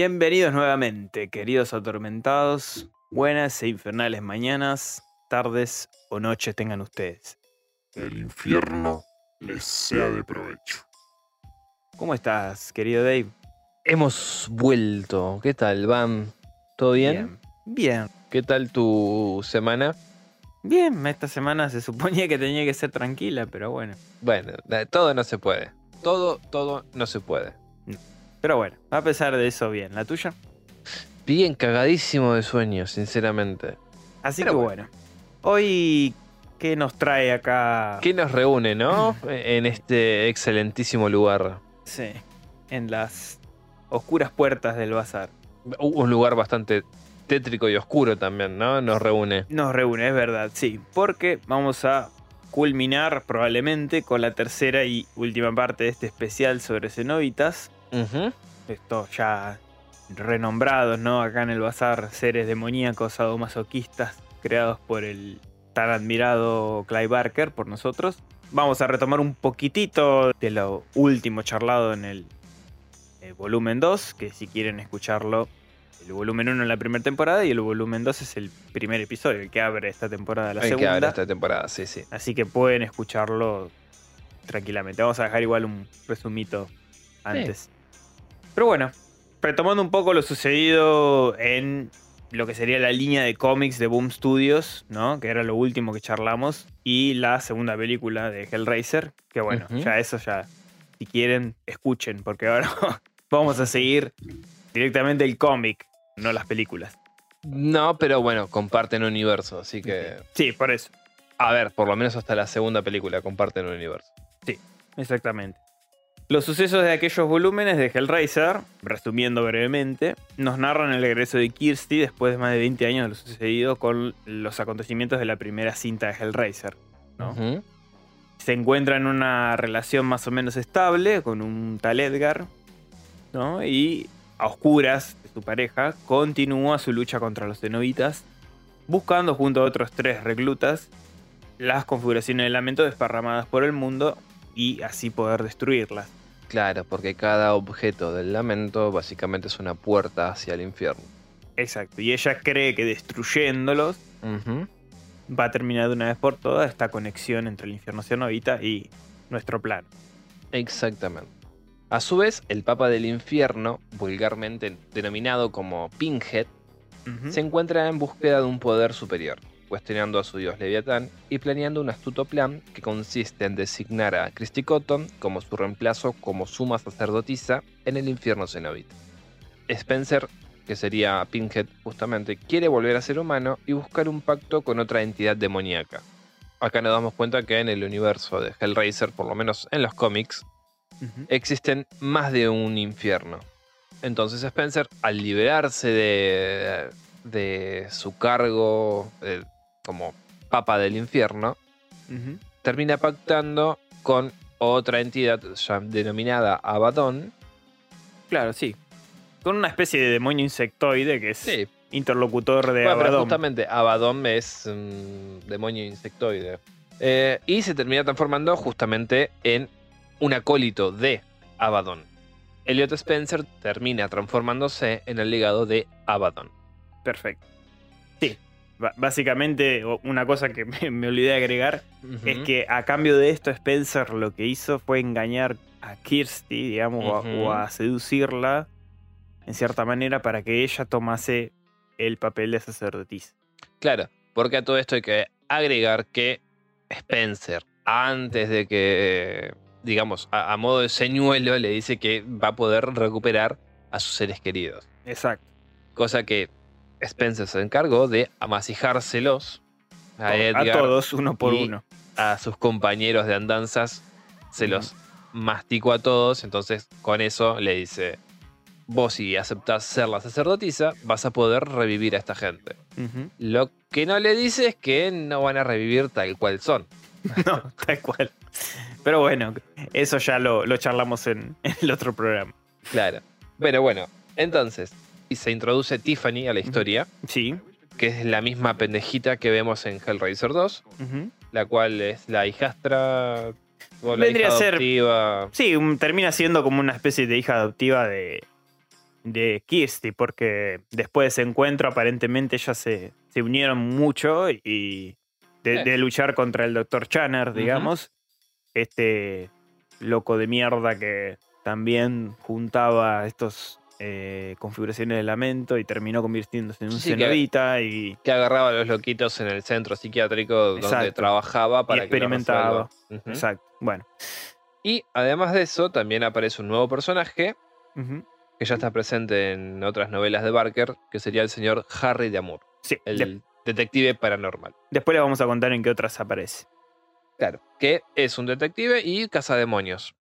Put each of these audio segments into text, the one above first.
Bienvenidos nuevamente, queridos atormentados. Buenas e infernales mañanas, tardes o noches tengan ustedes. El infierno les sea de provecho. ¿Cómo estás, querido Dave? Hemos vuelto. ¿Qué tal, Van? ¿Todo bien? Bien. ¿Qué tal tu semana? Bien, esta semana se suponía que tenía que ser tranquila, pero bueno. Bueno, eh, todo no se puede. Todo, todo no se puede. Pero bueno, a pesar de eso, bien. ¿La tuya? Bien cagadísimo de sueño, sinceramente. Así Pero que bueno. bueno. Hoy, ¿qué nos trae acá? ¿Qué nos reúne, no? en este excelentísimo lugar. Sí, en las oscuras puertas del bazar. Un lugar bastante tétrico y oscuro también, ¿no? Nos reúne. Nos reúne, es verdad, sí. Porque vamos a culminar probablemente con la tercera y última parte de este especial sobre cenobitas. Estos ya renombrados, ¿no? Acá en el bazar, seres demoníacos sadomasoquistas creados por el tan admirado Clive Barker, por nosotros. Vamos a retomar un poquitito de lo último charlado en el eh, volumen 2, que si quieren escucharlo, el volumen 1 en la primera temporada y el volumen 2 es el primer episodio, el que abre esta temporada, la El que segunda. abre esta temporada, sí, sí. Así que pueden escucharlo tranquilamente. Vamos a dejar igual un resumito antes. Pero bueno, retomando un poco lo sucedido en lo que sería la línea de cómics de Boom Studios, ¿no? Que era lo último que charlamos. Y la segunda película de Hellraiser. Que bueno, ya eso ya. Si quieren, escuchen. Porque ahora vamos a seguir directamente el cómic, no las películas. No, pero bueno, comparten universo, así que... Sí, por eso. A ver, por lo menos hasta la segunda película comparten un universo. Exactamente. Los sucesos de aquellos volúmenes de Hellraiser, resumiendo brevemente, nos narran el regreso de Kirsty después de más de 20 años de lo sucedido con los acontecimientos de la primera cinta de Hellraiser. ¿no? Se encuentra en una relación más o menos estable con un tal Edgar, ¿no? y a oscuras de su pareja, continúa su lucha contra los cenobitas, buscando junto a otros tres reclutas las configuraciones de lamento desparramadas por el mundo y así poder destruirlas. Claro, porque cada objeto del lamento básicamente es una puerta hacia el infierno. Exacto, y ella cree que destruyéndolos va a terminar de una vez por todas esta conexión entre el infierno cenobita y nuestro plan. Exactamente. A su vez, el Papa del Infierno, vulgarmente denominado como Pinhead, se encuentra en búsqueda de un poder superior, cuestionando a su dios Leviatán y planeando un astuto plan que consiste en designar a Christy Cotton como su reemplazo como suma sacerdotisa en el infierno cenobita. Spencer, que sería Pinhead justamente, quiere volver a ser humano y buscar un pacto con otra entidad demoníaca. Acá nos damos cuenta que en el universo de Hellraiser, por lo menos en los cómics, existen más de un infierno. Entonces Spencer, al liberarse de, de su cargo como papa del infierno, termina pactando con otra entidad ya denominada Abaddon. Claro, sí. Con una especie de demonio insectoide que es Sí, interlocutor de bueno, pero justamente Abaddon es un demonio insectoide. Eh, y se termina transformando justamente en un acólito de Abaddon. Elliot Spencer termina transformándose en el legado de Abaddon. Perfecto. Básicamente, una cosa que me, me olvidé de agregar es que a cambio de esto, Spencer lo que hizo fue engañar a Kirsty, digamos, o a- Ujú. o a seducirla en cierta manera para que ella tomase el papel de sacerdotisa. Claro, porque a todo esto hay que agregar que Spencer, antes de que, digamos, a, a modo de señuelo, le dice que va a poder recuperar a sus seres queridos. Exacto. Cosa que Spencer se encargó de amasijárselos a todos, uno por y- uno. a sus compañeros de andanzas, se los masticó a todos, entonces con eso le dice, vos si aceptás ser la sacerdotisa, vas a poder revivir a esta gente. Lo que no le dice es que no van a revivir tal cual son. No, tal cual. Pero bueno, eso ya lo, lo charlamos en, en el otro programa. Claro. Pero bueno, entonces, y se introduce Tiffany a la historia, Sí. que es la misma pendejita que vemos en Hellraiser 2, ujú. la cual es la hijastra o la Vendría hija a ser- adoptiva. Sí, un- termina siendo como una especie de hija adoptiva de, de Kirsty, porque después de ese encuentro aparentemente ellas se, se unieron mucho y de, luchar contra el Dr. Channer, digamos, este loco de mierda que también juntaba estos eh, configuraciones de lamento y terminó convirtiéndose en un Sí, que- y, Que agarraba a los loquitos en el centro psiquiátrico donde trabajaba para Y que resuelva. Ujú. Exacto. Bueno. Y además de eso, también aparece un nuevo personaje que ya está presente en otras novelas de Barker, que sería el señor Harry de Amour, Sí. el de- detective paranormal. después le vamos a contar en qué otras aparece. Claro. Que es un detective y cazademonios.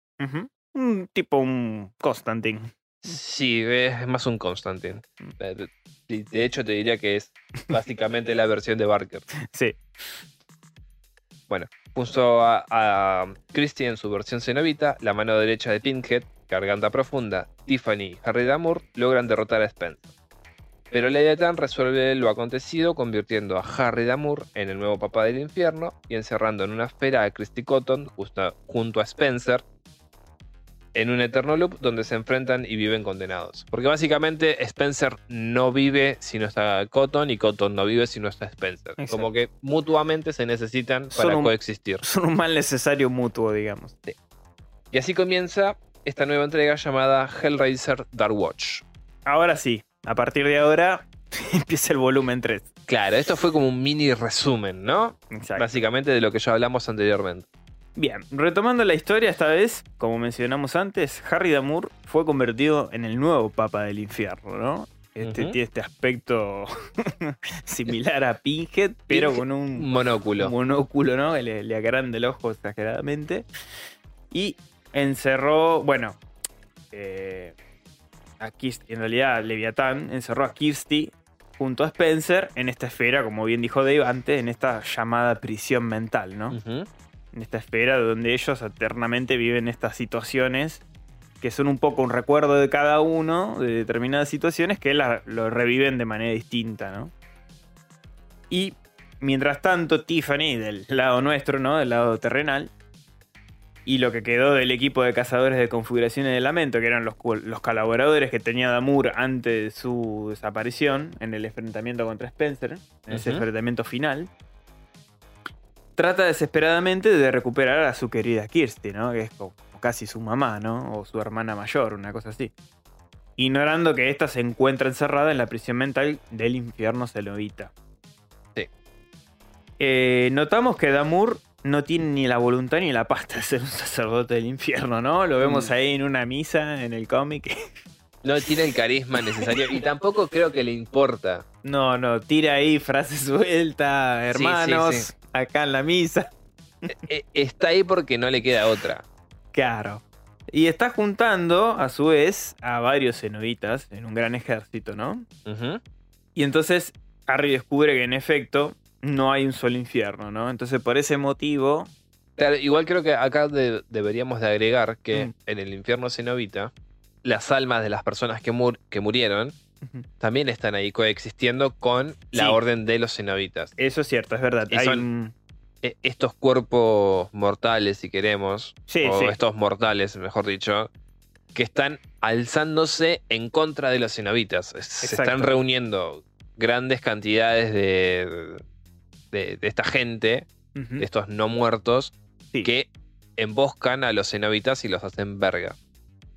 Un tipo un Constantine. Sí, es más un Constantine. Eh, De hecho, te diría que es básicamente la versión de Barker. Sí. Puso a, a Christie en su versión cenobita, la mano derecha de Pinhead, Garganta Profunda, Tiffany y Harry Damour logran derrotar a Spencer. Pero Leviathan resuelve lo acontecido convirtiendo a Harry Damour en el nuevo papá del infierno y encerrando en una esfera a Christy Cotton justo- junto a Spencer en un eterno loop donde se enfrentan y viven condenados. Porque básicamente Spencer no vive si no está Cotton y Cotton no vive si no está Spencer. Exacto. Como que mutuamente se necesitan Son para un- coexistir. Son un mal necesario mutuo, digamos. Y así comienza esta nueva entrega llamada Hellraiser Dark Watch. Ahora sí, a partir de ahora empieza el volumen 3. Claro, esto fue como un mini resumen, ¿no? Exacto. Básicamente de lo que ya hablamos anteriormente. Bien, retomando la historia esta vez, como mencionamos antes, Harry Damour fue convertido en el nuevo Papa del Infierno, ¿no? Este tiene este aspecto similar a Pinhead, pero con un monóculo. monóculo, ¿no? Que le, le agranda el ojo exageradamente. Y encerró, bueno, eh, a Kirsty, en realidad Leviatán encerró a Kirsty junto a Spencer en esta esfera, como bien dijo Dave antes, en esta llamada prisión mental, ¿no? Ujú. En esta esfera donde ellos eternamente viven estas situaciones que son un poco un recuerdo de cada uno de determinadas situaciones que la- lo reviven de manera distinta, ¿no? Y mientras tanto, Tiffany, del lado nuestro, ¿no? Del lado terrenal, y lo que quedó del equipo de cazadores de configuraciones de lamento, que eran los, los colaboradores que tenía Damur antes de su desaparición en el enfrentamiento contra Spencer, en ese enfrentamiento final, trata desesperadamente de recuperar a su querida Kirsty, ¿no? Que es como casi su mamá, ¿no? O su hermana mayor, una cosa así. Ignorando que ésta se encuentra encerrada en la prisión mental del infierno celovita. Sí. Eh, notamos que Damur no tiene ni la voluntad ni la pasta de ser un sacerdote del infierno, ¿no? Lo vemos Mm. ahí en una misa en el cómic. No tiene el carisma necesario y tampoco creo que le importa. No, no, tira ahí frases sueltas, Sí, sí, hermanos, sí. acá en la misa. E- Está ahí porque no le queda otra. Claro. Y está juntando, a su vez, a varios cenobitas en un gran ejército, ¿no? Y entonces Harry descubre que en efecto no hay un solo infierno, ¿no? Entonces por ese motivo... Claro, igual creo que acá de- deberíamos de agregar que Mm. en el infierno cenobita, las almas de las personas que, mur- que murieron también están ahí coexistiendo con la Sí. orden de los cenobitas. Eso es cierto, es verdad. Y Hay son- E- Estos cuerpos mortales, si queremos, Sí, o sí. estos mortales, mejor dicho, que están alzándose en contra de los cenobitas. Se Exacto. están reuniendo grandes cantidades de, de, de esta gente, de estos no muertos, que emboscan a los cenobitas y los hacen verga.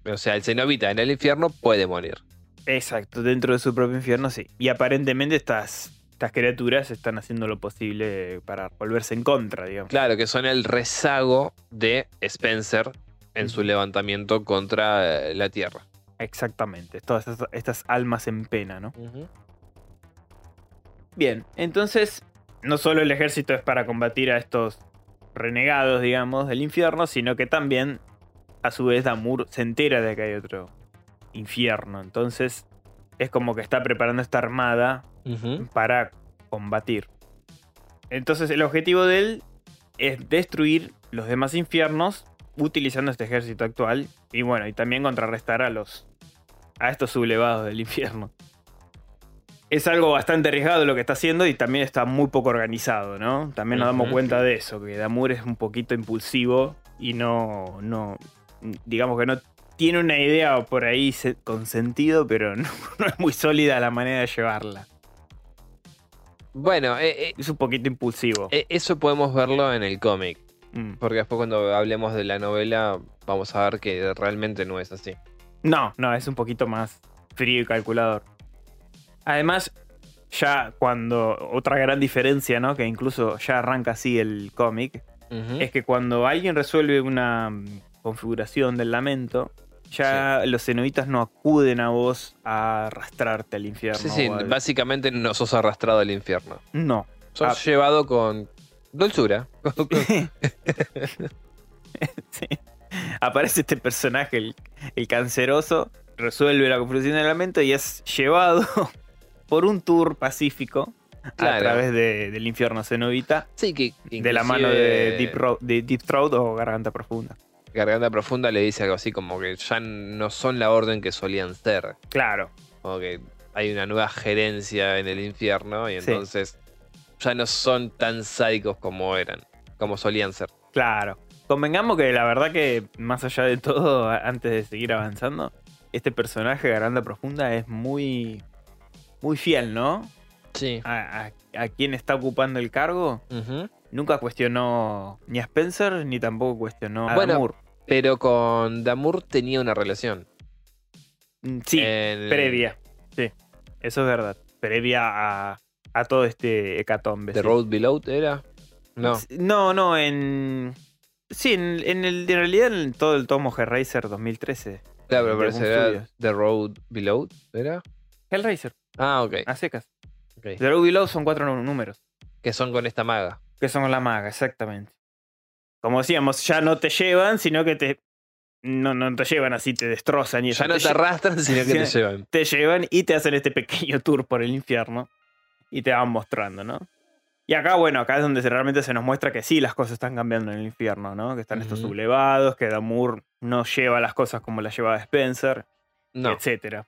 O sea, el cenobita en el infierno puede morir. Exacto, dentro de su propio infierno, sí. Y aparentemente estas, estas criaturas están haciendo lo posible para volverse en contra, digamos. Claro, que son el rezago de Spencer en su levantamiento contra eh, la Tierra. Exactamente, todas estas, estas almas en pena, ¿no? Bien, entonces no solo el ejército es para combatir a estos renegados, digamos, del infierno, sino que también, a su vez, Damur se entera de que hay otro infierno. Entonces, es como que está preparando esta armada para combatir. Entonces, el objetivo de él es destruir los demás infiernos utilizando este ejército actual. Y bueno, y también contrarrestar a los. a estos sublevados del infierno. Es algo bastante arriesgado lo que está haciendo y también está muy poco organizado, ¿no? También nos damos cuenta de eso, que Damur es un poquito impulsivo y no. no. Digamos que no tiene una idea por ahí con sentido, pero no, no es muy sólida la manera de llevarla. Bueno, eh, eh, Es un poquito impulsivo. eh, eso podemos verlo en el cómic. Mm. Porque después cuando hablemos de la novela vamos a ver que realmente no es así. No, no, es un poquito más frío y calculador. Además, ya cuando. Otra gran diferencia, ¿no? Que incluso ya arranca así el cómic. Es que cuando alguien resuelve una configuración del lamento. Ya los cenobitas no acuden a vos a arrastrarte al infierno. Sí, sí, al- básicamente no sos arrastrado al infierno. No. Sos Ah. llevado con dulzura. Sí. Aparece este personaje, el, el canceroso, resuelve la configuración del lamento y es llevado por un tour pacífico a través de- del infierno sí, que de la mano Deep, de Deep Throat o Garganta Profunda. Garganta Profunda le dice algo así como que ya no son la orden que solían ser. Claro, Como que hay una nueva gerencia en el infierno y Sí. entonces ya no son tan sádicos como eran, como solían ser. claro. Convengamos que la verdad que, más allá de todo, antes de seguir avanzando, este personaje, Garganta Profunda, es muy, muy fiel, ¿no? Sí. A, a- a quien está ocupando el cargo. Nunca cuestionó ni a Spencer ni tampoco cuestionó a Bueno, Damur. Pero con Damur tenía una relación. Mm, Sí, previa. Sí, eso es verdad. Previa a, a todo este hecatombe. ¿The sí. Road Below era? No. No, no, en. Sí, en, en el, en realidad en todo el tomo Hellraiser 2013. Claro, pero parece era. The Road Below, ¿era? Hellraiser, Ah, ok. a secas. The Road Below son cuatro nú- números. Que son con esta maga. Que son la maga, exactamente. Como decíamos, ya no te llevan, sino que te. No, no te llevan así, te destrozan y. Ya no te arrastran, sino que te llevan. te llevan y te hacen este pequeño tour por el infierno y te van mostrando, ¿no? Y acá, bueno, acá es donde realmente se nos muestra que sí, las cosas están cambiando en el infierno, ¿no? Que están estos sublevados, que Damur no lleva las cosas como las llevaba Spencer, No. etcétera.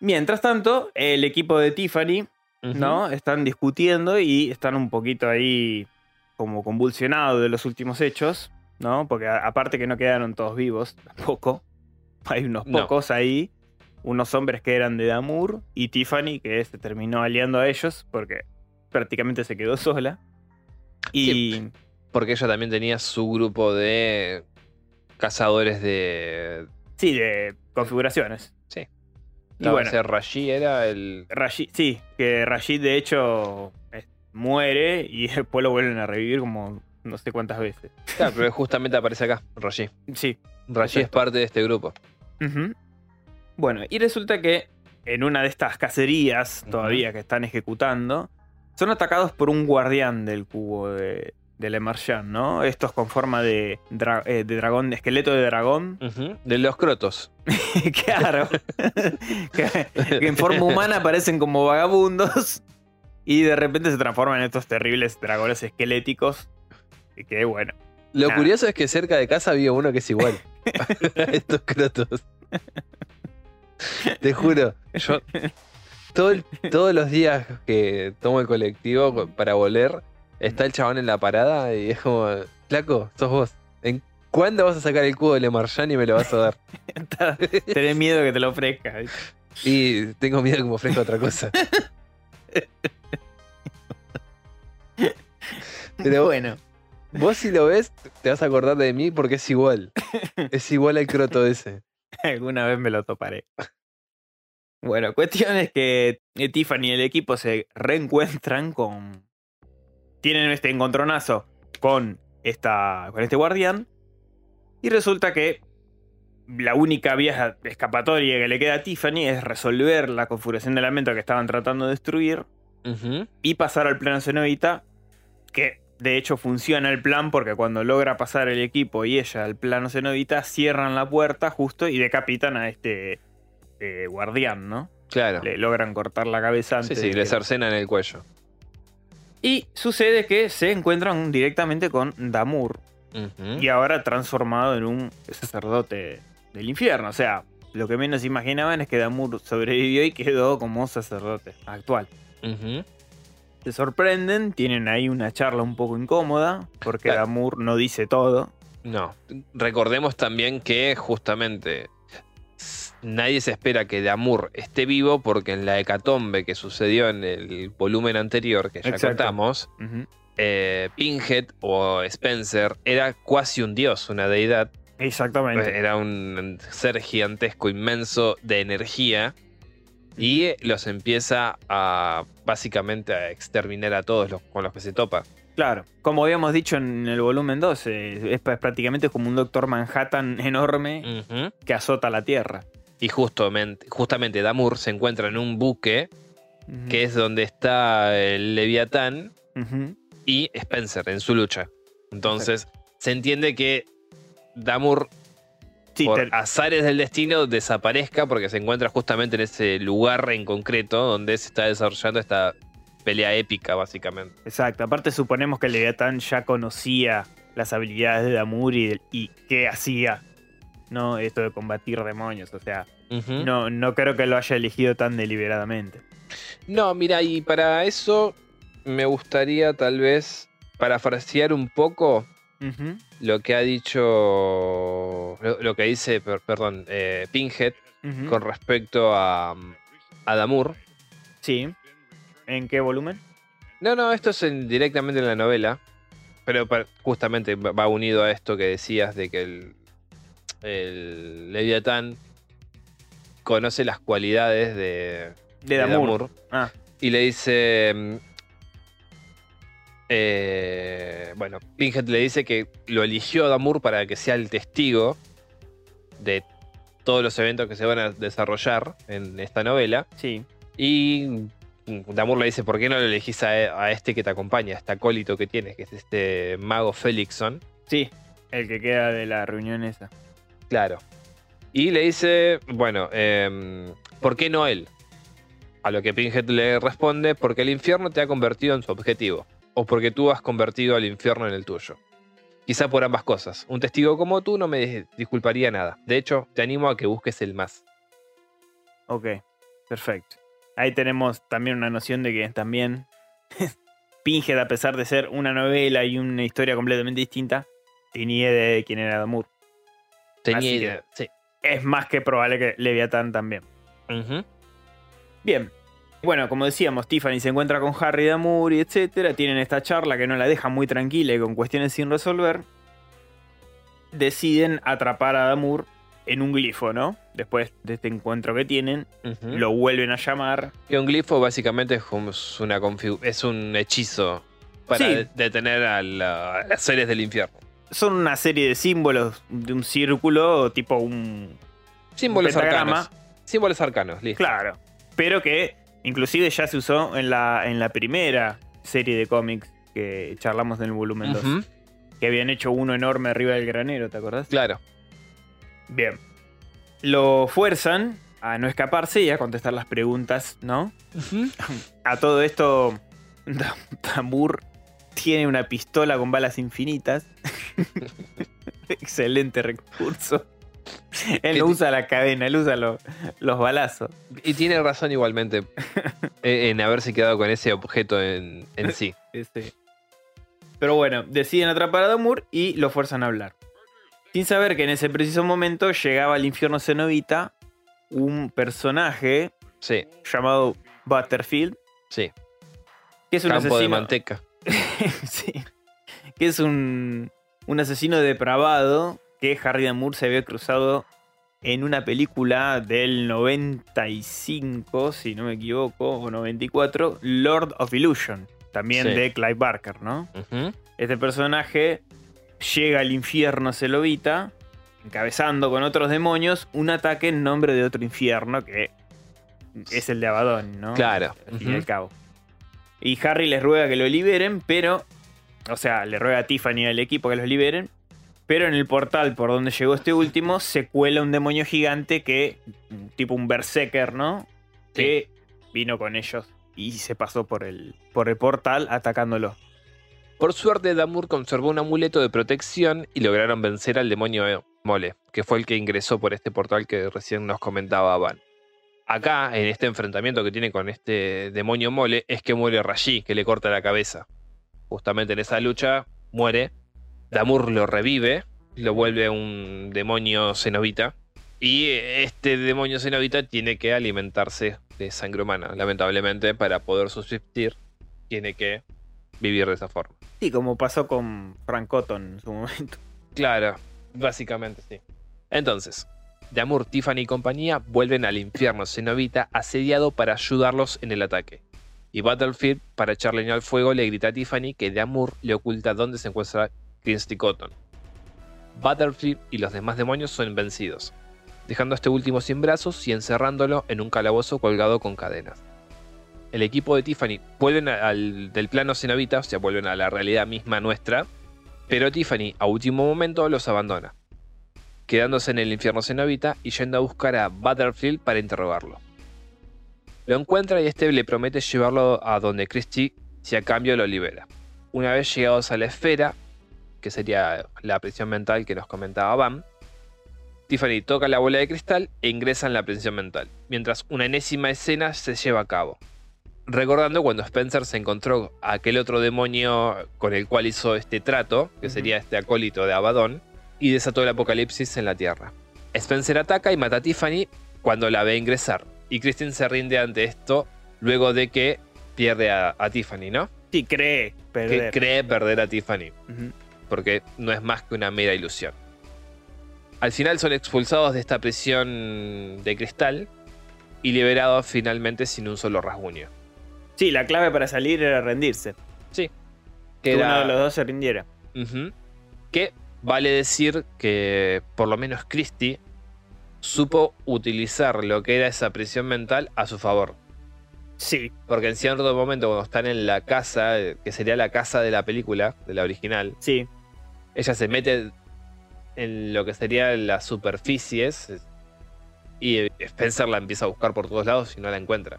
Mientras tanto, el equipo de Tiffany. ¿no? Están discutiendo y están un poquito ahí como convulsionados de los últimos hechos, ¿no? Porque aparte que no quedaron todos vivos, tampoco. Hay unos No. pocos ahí, unos hombres que eran de Damur y Tiffany que se terminó aliando a ellos porque prácticamente se quedó sola. Y Porque ella también tenía su grupo de cazadores de. sí, de configuraciones. Sí. Y No, bueno, Rashi era el. Rashid, sí, que Rashid de hecho muere y después lo vuelven a revivir como no sé cuántas veces. Claro, pero justamente aparece acá, Rashi. Sí, Rashi es parte de este grupo. Bueno, y resulta que en una de estas cacerías todavía que están ejecutando, son atacados por un guardián del cubo de, del Emergent, ¿no? Estos con forma de, dra- eh, de dragón, de esqueleto de dragón. De los crotos. claro. que, que en forma humana parecen como vagabundos. Y de repente se transforman en estos terribles dragones esqueléticos. Y que bueno. Lo Nada. curioso es que cerca de casa había uno que es igual. estos crotos. Te juro, yo todo el- todos los días que tomo el colectivo para volver, está el chabón en la parada y es como, flaco, sos vos. ¿En cuándo vas a sacar el cubo de Lemarjan y me lo vas a dar? Tenés miedo que te lo ofrezca. Y tengo miedo que me ofrezca otra cosa. Pero bueno. Vos si lo ves, te vas a acordar de mí porque es igual. Es igual al croto ese. Alguna vez me lo toparé. Bueno, cuestión es que Tiffany y el equipo se reencuentran con. Tienen este encontronazo con, esta, con este guardián. Y resulta que la única vía escapatoria que le queda a Tiffany es resolver la configuración del lamento que estaban tratando de destruir. Y pasar al plano cenobita, que de hecho funciona el plan porque cuando logra pasar el equipo y ella al plano cenobita, cierran la puerta justo y decapitan a este eh, guardián, ¿no? Claro. Le logran cortar la cabeza Sí, antes. sí, de le cercenan el cuello. Y sucede que se encuentran directamente con Damur y ahora transformado en un sacerdote del infierno. O sea, lo que menos imaginaban es que Damur sobrevivió y quedó como sacerdote actual. Se sorprenden, tienen ahí una charla un poco incómoda, porque Claro. Damur no dice todo. No. Recordemos también que justamente nadie se espera que Damur esté vivo porque en la hecatombe que sucedió en el volumen anterior que ya Exacto. contamos, eh, Pinhead o Spencer era casi un dios, una deidad. Exactamente. Era un ser gigantesco, inmenso de energía. Y los empieza a básicamente a exterminar a todos los con los que se topa. Claro. Como habíamos dicho en el volumen 2, eh, es prácticamente como un Doctor Manhattan enorme que azota la Tierra. Y justamente, justamente Damur se encuentra en un buque que es donde está el Leviatán y Spencer en su lucha. Entonces, se entiende que Damur, Sí, por te- azares del destino, desaparezca porque se encuentra justamente en ese lugar en concreto donde se está desarrollando esta pelea épica, básicamente. exacto. Aparte suponemos que Leviatán ya conocía las habilidades de Damur y, y qué hacía. ¿No? Esto de combatir demonios. O sea, no, no creo que lo haya elegido tan deliberadamente. No, mira, y para eso me gustaría tal vez parafrasear un poco Lo que ha dicho, lo, lo que dice, per- perdón, eh, Pinhead con respecto a, a Damur. Sí. ¿En qué volumen? No, no, esto es en- directamente en la novela, pero justamente va unido a esto que decías de que el, el Leviatán conoce las cualidades de, De de Damur. Ah, y le dice. Eh, bueno, Pinhead le dice que lo eligió a Damur para que sea el testigo de todos los eventos que se van a desarrollar en esta novela. sí. Y Damur le dice: ¿Por qué no lo elegís a, a este que te acompaña, a este acólito que tienes, que es este mago Felixson? Sí. El que queda de la reunión esa. Claro. Y le dice: Bueno, em, ¿por qué no él? A lo que Pinhead le responde: Porque el infierno te ha convertido en su objetivo. O porque tú has convertido al infierno en el tuyo. Quizá por ambas cosas. Un testigo como tú no me dis- disculparía nada. De hecho, te animo a que busques el más. Ok. Perfecto. Ahí tenemos también una noción de que también Pinhead, a pesar de ser una novela y una historia completamente distinta, tenía idea de quién era Damur. Tenía idea. Sí. Es más que probable que Leviatán también. Ujú. Bien. Bueno, como decíamos, Tiffany se encuentra con Harry Damur y etcétera. Tienen esta charla que no la deja muy tranquila y con cuestiones sin resolver. Deciden atrapar a Damur en un glifo, ¿no? Después de este encuentro que tienen, lo vuelven a llamar. Que un glifo básicamente es, una es un hechizo para Sí. detener a, la- a las seres del infierno. Son una serie de símbolos de un círculo, tipo un. Símbolos arcanos. Símbolos arcanos, listo. Claro. Pero que inclusive ya se usó en la, en la primera serie de cómics que charlamos en el volumen 2. Ujú, Que habían hecho uno enorme arriba del granero, ¿te acordás? Claro. Bien. Lo fuerzan a no escaparse y a contestar las preguntas, ¿no? A todo esto, Damur tiene una pistola con balas infinitas. Excelente recurso. Él no usa la cadena, él usa lo- los balazos. Y tiene razón igualmente eh, en haberse quedado con ese objeto en, en sí. Este. Pero bueno, deciden atrapar a Damur y lo fuerzan a hablar. Sin saber que en ese preciso momento llegaba al infierno cenobita un personaje Sí, llamado Butterfield, sí. que es un Campo de asesino. manteca. Sí. Que es un, un asesino depravado que Harry Damour se había cruzado en una película del 95, si no me equivoco, o 94, Lord of Illusion, también Sí. de Clive Barker, ¿no? Este personaje llega al infierno celobita, encabezando con otros demonios un ataque en nombre de otro infierno que es el de Abaddon, ¿no? Claro. Al fin y al cabo. Y Harry les ruega que lo liberen, pero. O sea, le ruega a Tiffany y al equipo que los liberen. Pero en el portal por donde llegó este último se cuela un demonio gigante que. tipo un berserker, ¿no? Que vino con ellos y se pasó por el, por el portal atacándolo. Por suerte, Damur conservó un amuleto de protección y lograron vencer al demonio Mole, que fue el que ingresó por este portal que recién nos comentaba Van. Acá, en este enfrentamiento que tiene con este demonio Mole, es que muere Raji, que le corta la cabeza. Justamente en esa lucha muere. Damur lo revive, lo vuelve un demonio cenobita. Y este demonio cenobita tiene que alimentarse de sangre humana, lamentablemente, para poder subsistir, tiene que vivir de esa forma. Sí, como pasó con Frank Cotton en su momento. Claro, básicamente sí. Entonces, Damur, Tiffany y compañía vuelven al infierno cenobita asediado para ayudarlos en el ataque. Y Battlefield, para echarle leña al fuego, le grita a Tiffany que Damur le oculta dónde se encuentra Kirsty Cotton. Y los demás demonios son vencidos, dejando a este último sin brazos y encerrándolo en un calabozo colgado con cadenas. El equipo de Tiffany vuelven al del plano cenobita, o sea, vuelven a la realidad misma nuestra, pero Tiffany a último momento los abandona, quedándose en el infierno cenobita y yendo a buscar a Battlefield para interrogarlo. Lo encuentra y este le promete llevarlo a donde Christie si a cambio lo libera. Una vez llegados a la esfera, que sería la prisión mental que nos comentaba Bam, Tiffany toca la bola de cristal e ingresa en la prisión mental, mientras una enésima escena se lleva a cabo. Recordando cuando Spencer se encontró a aquel otro demonio con el cual hizo este trato, que sería este acólito de Abaddon, y desató el apocalipsis en la Tierra. Spencer ataca y mata a Tiffany cuando la ve ingresar, y Christine se rinde ante esto luego de que pierde a, a Tiffany, ¿no? Sí, cree perder. Que cree perder a Tiffany, Ujú. Porque no es más que una mera ilusión. Al final son expulsados de esta prisión de cristal y liberados finalmente sin un solo rasguño. Sí, la clave para salir era rendirse. Que Que era- uno de los dos se rindiera. Que vale decir que por lo menos Christie supo utilizar lo que era esa prisión mental a su favor. Sí, Porque en cierto momento cuando están en la casa, eh, que sería la casa de la película, de la original, sí. Ella se mete en lo que serían las superficies y Spencer la empieza a buscar por todos lados y no la encuentra.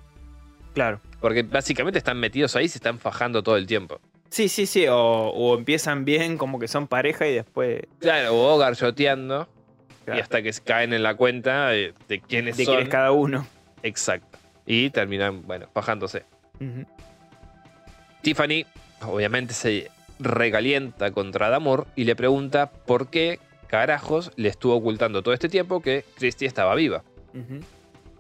Claro. Porque básicamente están metidos ahí y se están fajando todo el tiempo. Sí, sí, sí. O, o empiezan bien, como que son pareja y después. Claro, o garchoteando Claro. y hasta que se caen en la cuenta de quiénes de son. quién es cada uno. Exacto. Y terminan, bueno, fajándose. Tiffany, obviamente, se recalienta contra Damur y le pregunta por qué carajos le estuvo ocultando todo este tiempo que Christie estaba viva.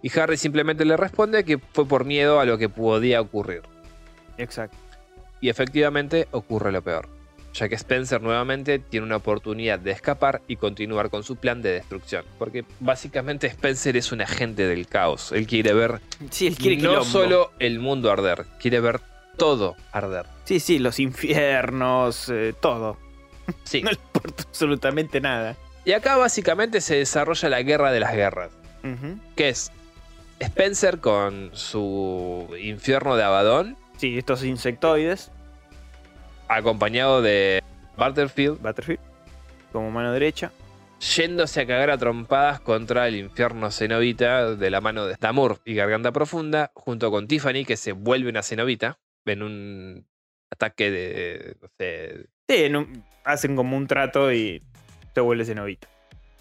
Y Harry simplemente le responde que fue por miedo a lo que podía ocurrir. Exacto. Y efectivamente ocurre lo peor, ya que Spencer nuevamente tiene una oportunidad de escapar y continuar con su plan de destrucción. Porque básicamente Spencer es un agente del caos. Él quiere ver Sí, él quiere no quilombo. solo el mundo arder, quiere ver todo arder. Sí, sí, los infiernos, eh, todo. Sí. No le importa absolutamente nada. Y acá básicamente se desarrolla la guerra de las guerras, que es Spencer con su infierno de Abaddon, Sí, estos insectoides, acompañado de Battlefield, Battlefield, como mano derecha. yéndose a cagar a trompadas contra el infierno cenobita de la mano de Damur y Garganta Profunda, junto con Tiffany, que se vuelve una cenobita en un ataque de. no sé, Sí, en un- hacen como un trato y se vuelve cenobita.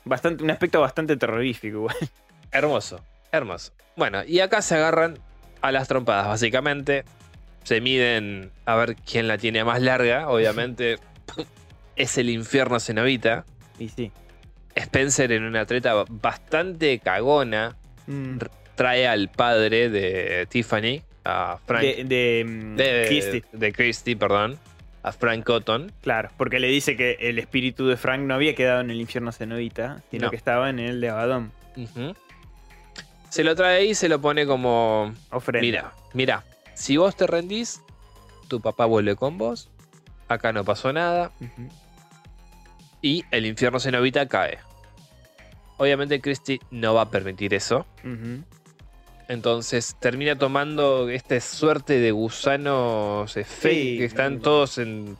Bastante, un aspecto bastante terrorífico, igual. hermoso, hermoso. Bueno, y acá se agarran a las trompadas, básicamente. Se miden a ver quién la tiene más larga, obviamente. es el infierno cenobita. Y sí. Spencer en una treta bastante cagona Mm. trae al padre de Tiffany, a Frank. De, de, mm, de, Kirsty, de Christie, perdón, a Frank Cotton. claro, porque le dice que el espíritu de Frank no había quedado en el infierno cenobita, sino No. que estaba en el de Abaddon. Se lo trae ahí y se lo pone como, Ofrenda. mira, mira, si vos te rendís, tu papá vuelve con vos, acá no pasó nada y el infierno cenobita cae. Obviamente Christie no va a permitir eso. Entonces termina tomando esta suerte de gusanos esfe- Sí. que están todos en-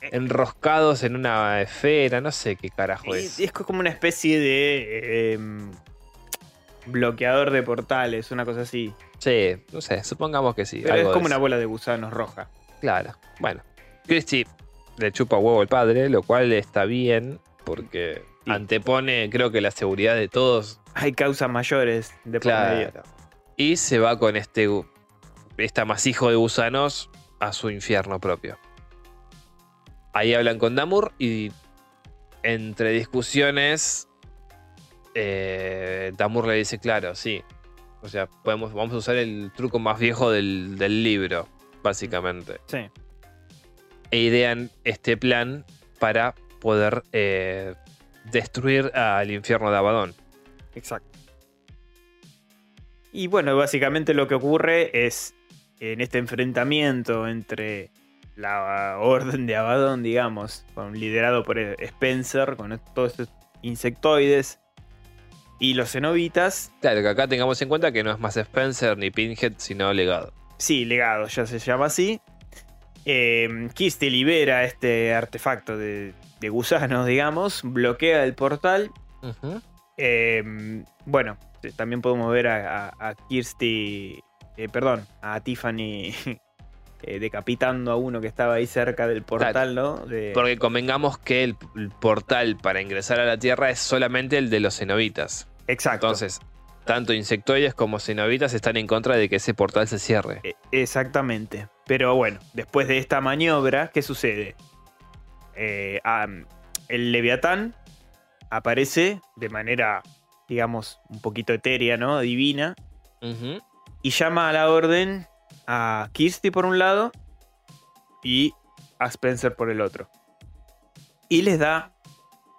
enroscados en una esfera, no sé qué carajo es. es como una especie de em, bloqueador de portales, una cosa así. Sí, no sé, supongamos que sí. Pero es algo como una bola de gusanos roja. Claro, bueno. Christie le chupa huevo al padre, lo cual está bien porque Sí. antepone, creo que la seguridad de todos. Hay causas mayores de por medio. Claro. Y se va con este, este amasijo de gusanos a su infierno propio. Ahí hablan con Damur y entre discusiones, eh, Damur le dice, claro, sí. O sea, podemos, vamos a usar el truco más viejo del, del libro, básicamente. Sí. E idean este plan para poder eh, destruir al infierno de Abaddon. Exacto. Y bueno, básicamente lo que ocurre es en este enfrentamiento entre la orden de Abaddon, digamos, con- liderado por Spencer, con todos estos insectoides, y los cenobitas, Claro, que acá tengamos en cuenta que no es más Spencer ni Pinhead, sino legado. sí, legado, ya se llama así. Eh, Kirsty libera este artefacto de, de gusanos, digamos, bloquea el portal Eh, bueno, también podemos ver a, a- a Kirsty, eh, perdón, a Tiffany eh, decapitando a uno que estaba ahí cerca del portal, ¿no? De- Porque convengamos que el, el portal para ingresar a la Tierra es solamente el de los cenobitas. Exacto. Entonces, tanto insectoides como cenobitas están en contra de que ese portal se cierre. Eh, Exactamente. Pero bueno, después de esta maniobra, ¿qué sucede? Eh, el Leviatán aparece de manera, digamos, un poquito etérea, ¿no? Divina. Y llama a la orden a Kirsty por un lado y a Spencer por el otro. Y les da,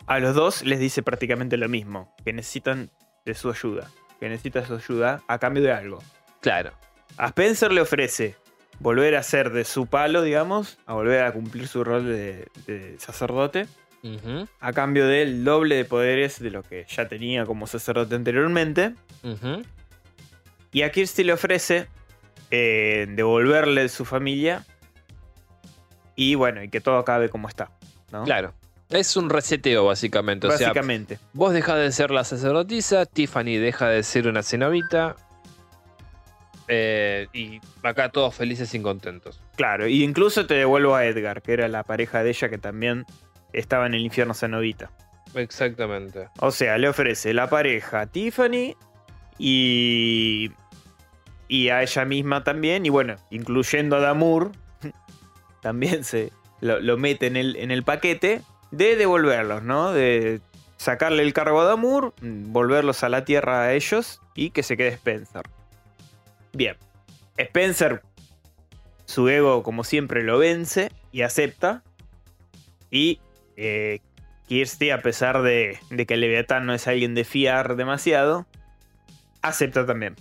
a los dos les dice prácticamente lo mismo, que necesitan de su ayuda, que necesita su ayuda a cambio de algo. Claro. A Spencer le ofrece volver a ser de su palo, digamos, a volver a cumplir su rol de, de sacerdote, A cambio del doble de poderes de lo que ya tenía como sacerdote anteriormente. Y a Kirsty le ofrece eh, devolverle su familia. Y bueno, y que todo acabe como está. ¿no? Claro. Es un reseteo, básicamente. O sea, Básicamente. vos dejás de ser la sacerdotisa, Tiffany deja de ser una cenobita. eh, y acá todos felices y contentos. claro. Y incluso te devuelvo a Edgar, que era la pareja de ella que también estaba en el infierno cenobita. Exactamente. O sea, le ofrece la pareja a Tiffany y. Y a ella misma también. Y bueno, incluyendo a Damur. También se lo, lo mete en el, en el paquete de devolverlos, ¿no? De sacarle el cargo a Damur, volverlos a la tierra a ellos y que se quede Spencer. Bien. Spencer, su ego, como siempre, lo vence y acepta. Y eh, Kirsty, a pesar de, de que Leviatán no es alguien de fiar demasiado, acepta también.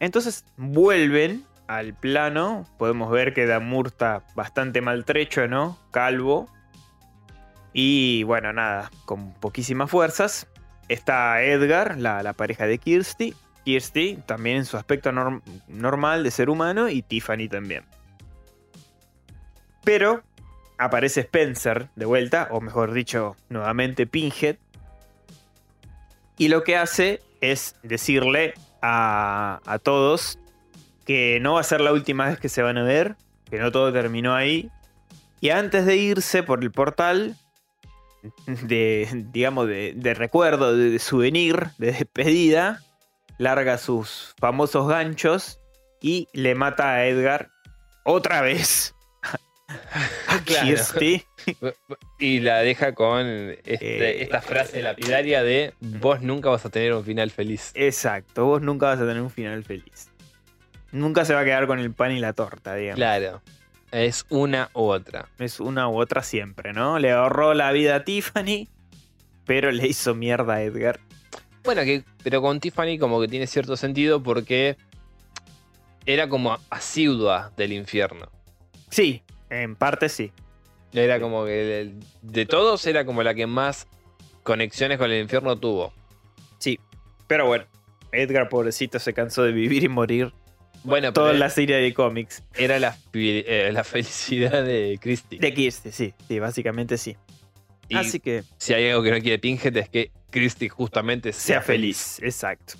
Entonces vuelven al plano. Podemos ver que Damur está bastante maltrecho, ¿no? Calvo. Y bueno, nada, con poquísimas fuerzas. Está Edgar, la, pareja de Kirsty. Kirsty también en su aspecto norm- normal de ser humano y Tiffany también. Pero aparece Spencer de vuelta, o mejor dicho, nuevamente Pinhead. Y lo que hace es decirle a, a todos que no va a ser la última vez que se van a ver, que no todo terminó ahí. Y antes de irse por el portal, de, digamos, de, de recuerdo, de, de souvenir, de despedida, larga sus famosos ganchos y le mata a Edgar otra vez. A Claro. Y la deja con este- Eh, esta frase lapidaria de vos nunca vas a tener un final feliz. Exacto, vos nunca vas a tener un final feliz. Nunca se va a quedar con el pan y la torta, digamos. Claro. Es una u otra. Es una u otra siempre, ¿no? Le ahorró la vida a Tiffany, pero le hizo mierda a Edgar. Bueno, que, pero con Tiffany como que tiene cierto sentido porque era como asidua del infierno. Sí, en parte sí. Era como que el- de todos era como la que más conexiones con el infierno tuvo. Sí. Pero bueno, Edgar, pobrecito, se cansó de vivir y morir. Bueno, Toda la serie de cómics. era la, eh, la felicidad de Christie. De Kirsty, sí, sí, básicamente sí. Y Así que si hay algo que no quiere Pinhead es que Christie justamente sea, sea feliz, exacto.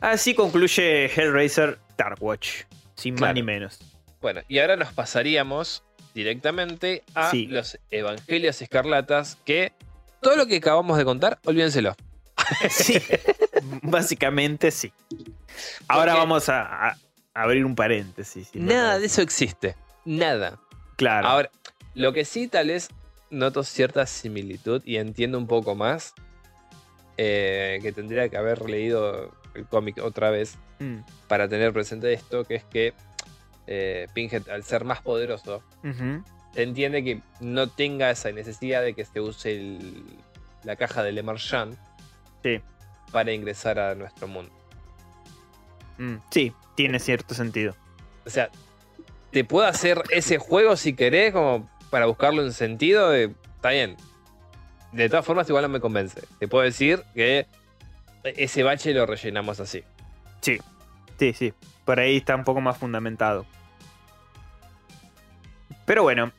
Así concluye Hellraiser Dark Watch, sin más ni menos. Bueno, y ahora nos pasaríamos directamente a Sí. los Evangelios Escarlatas, que todo lo que acabamos de contar, olvídenselo. Sí, básicamente sí. Ahora Porque- vamos a, a abrir un paréntesis. si Nada de eso existe. Nada. Claro. Ahora, lo que sí tal vez noto cierta similitud y entiendo un poco más eh, que tendría que haber leído el cómic otra vez Mm, para tener presente esto, que es que eh, Pinhead, al ser más poderoso, entiende que no tenga esa necesidad de que se use el- la caja de Lemarchand Sí. para ingresar a nuestro mundo. Mm, sí, tiene cierto sentido. O sea, te puedo hacer ese juego si querés, como para buscarle un sentido. de- está bien. De todas formas, igual no me convence. Te puedo decir que ese bache lo rellenamos así. Sí, sí, sí. Por ahí está un poco más fundamentado. Pero bueno,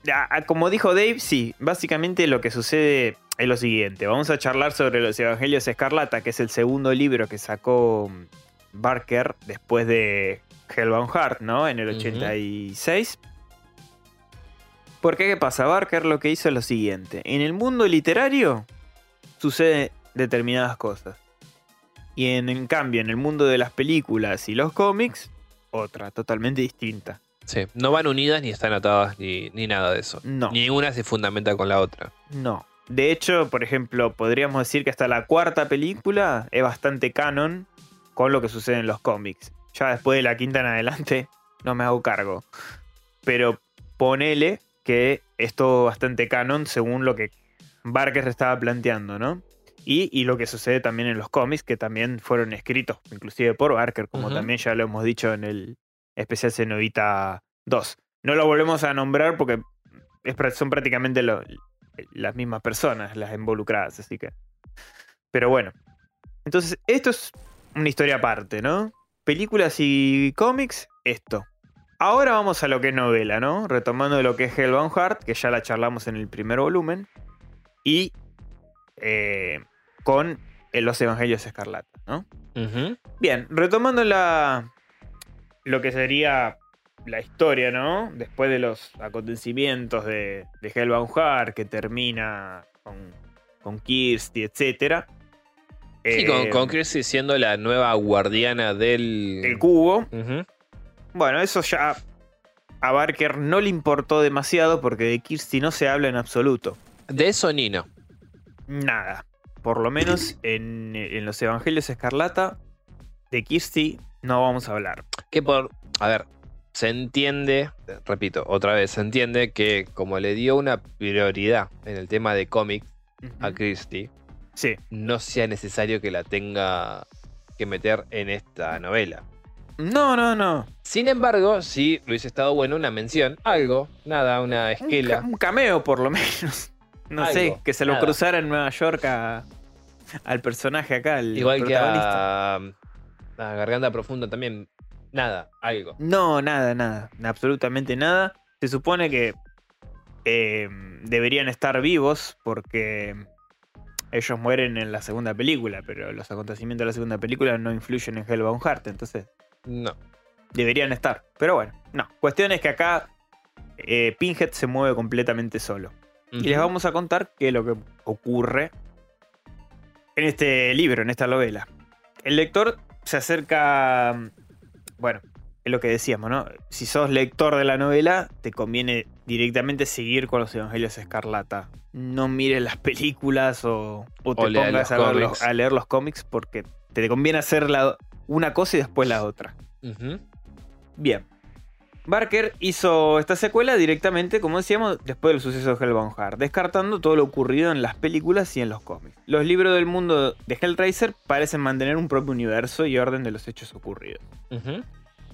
como dijo Dave, sí, básicamente lo que sucede es lo siguiente. Vamos a charlar sobre los Evangelios Escarlata, que es el segundo libro que sacó mm, Barker después de Hellbound Heart, ¿no? En el Ujú. 86. ¿Por qué? ¿Qué pasa? Barker lo que hizo es lo siguiente. En el mundo literario suceden determinadas cosas. Y en, en cambio, en el mundo de las películas y los cómics, otra, totalmente distinta. Sí. No van unidas ni están atadas ni, ni nada de eso. No, Ninguna se fundamenta con la otra. no. De hecho, por ejemplo, podríamos decir que hasta la cuarta película es bastante canon con lo que sucede en los cómics. Ya después de la quinta en adelante, no me hago cargo. Pero ponele que es todo bastante canon según lo que Barker estaba planteando, ¿no? Y, y lo que sucede también en los cómics, que también fueron escritos, inclusive por Barker, como también ya lo hemos dicho en el especial Cenovita 2. No lo volvemos a nombrar porque es son prácticamente lo- las mismas personas las involucradas, así que. Pero bueno. Entonces, esto es una historia aparte, ¿no? Películas y cómics, esto. Ahora vamos a lo que es novela, ¿no? Retomando lo que es Hellbound Heart, que ya la charlamos en el primer volumen. Y eh, con eh, los Evangelios Escarlata, ¿no? Bien, retomando la, lo que sería la historia, ¿no? Después de los acontecimientos de, de Hellbound Heart, que termina con, con Kirsty, etc. Sí, con, con Chrissy siendo la nueva guardiana del. el cubo. Bueno, eso ya a Barker no le importó demasiado porque de Kirsty no se habla en absoluto. De eso ni no. Nada. Por lo menos en, en los Evangelios Escarlata, de Kirsty no vamos a hablar. Que por. A ver, se entiende, repito, otra vez, se entiende que como le dio una prioridad en el tema de cómics a Christie, Sí, no sea necesario que la tenga que meter en esta novela. no, no, no. Sin embargo, si hubiese estado bueno una mención, algo, nada, una Un, esquela. ca- un cameo, por lo menos. No sé, que se lo nada. cruzara en Nueva York a- al personaje acá, al Igual que a, a Garganta Profunda también. Nada, algo. No, nada, nada. Absolutamente nada. Se supone que eh, deberían estar vivos porque ellos mueren en la segunda película, pero los acontecimientos de la segunda película no influyen en Hellbound Heart, entonces No. deberían estar. Pero bueno, no. Cuestión es que acá eh, Pinhead se mueve completamente solo. Y les vamos a contar qué es lo que ocurre en este libro, en esta novela. El lector se acerca. Bueno, es lo que decíamos, ¿no? Si sos lector de la novela, te conviene directamente seguir con los Evangelios Escarlata. No mires las películas o, o te O pongas a, los- leer los cómics porque te conviene hacer la- una cosa y después la otra. Bien. Barker hizo esta secuela directamente, como decíamos, después del suceso de Hellbound Heart, descartando todo lo ocurrido en las películas y en los cómics. Los libros del mundo de Hellraiser parecen mantener un propio universo y orden de los hechos ocurridos.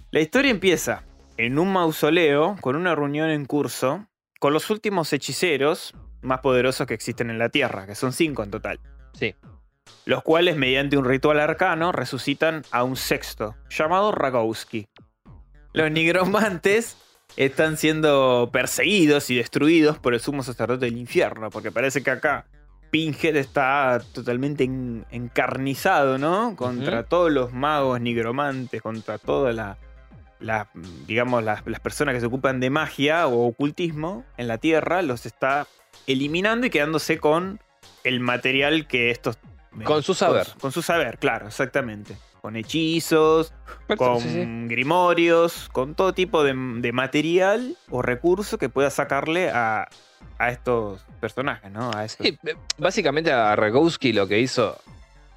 La historia empieza en un mausoleo con una reunión en curso con los últimos hechiceros más poderosos que existen en la Tierra, que son cinco en total. Sí. los cuales mediante un ritual arcano resucitan a un sexto, llamado Ragowski. Los nigromantes están siendo perseguidos y destruidos por el sumo sacerdote del infierno, porque parece que acá Pinhead está totalmente en- encarnizado, ¿no? Contra todos los magos nigromantes, contra todas las, las, digamos, las, las personas que se ocupan de magia o ocultismo en la Tierra, los está eliminando y quedándose con el material que estos... Con su saber. Con, con su saber, claro, exactamente. Con hechizos, con Sí, sí. grimorios, con todo tipo de, de material o recurso que pueda sacarle a, a estos personajes, ¿no? A estos- Sí, eh, básicamente a Ragowski lo que hizo,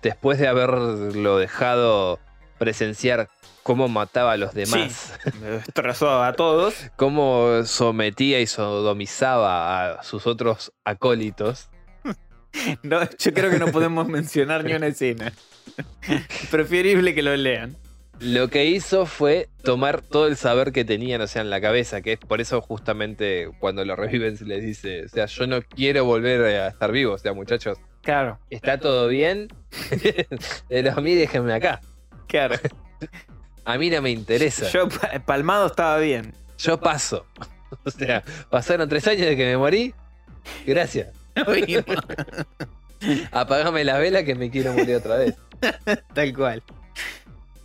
después de haberlo dejado presenciar cómo mataba a los demás, destrozó a todos. cómo sometía y sodomizaba a sus otros acólitos, No, yo creo que no podemos mencionar ni una escena. Preferible que lo lean. lo que hizo fue tomar todo el saber que tenían, o sea, en la cabeza, que es por eso justamente cuando lo reviven se les dice, o sea, yo no quiero volver a estar vivo, o sea, muchachos, Claro, ¿está todo bien? Pero a mí déjenme acá, claro. a mí no me interesa. Yo pa- palmado estaba bien. yo paso. O sea, pasaron tres años de que me morí. Gracias. Apagame la vela que me quiero morir otra vez. Tal cual.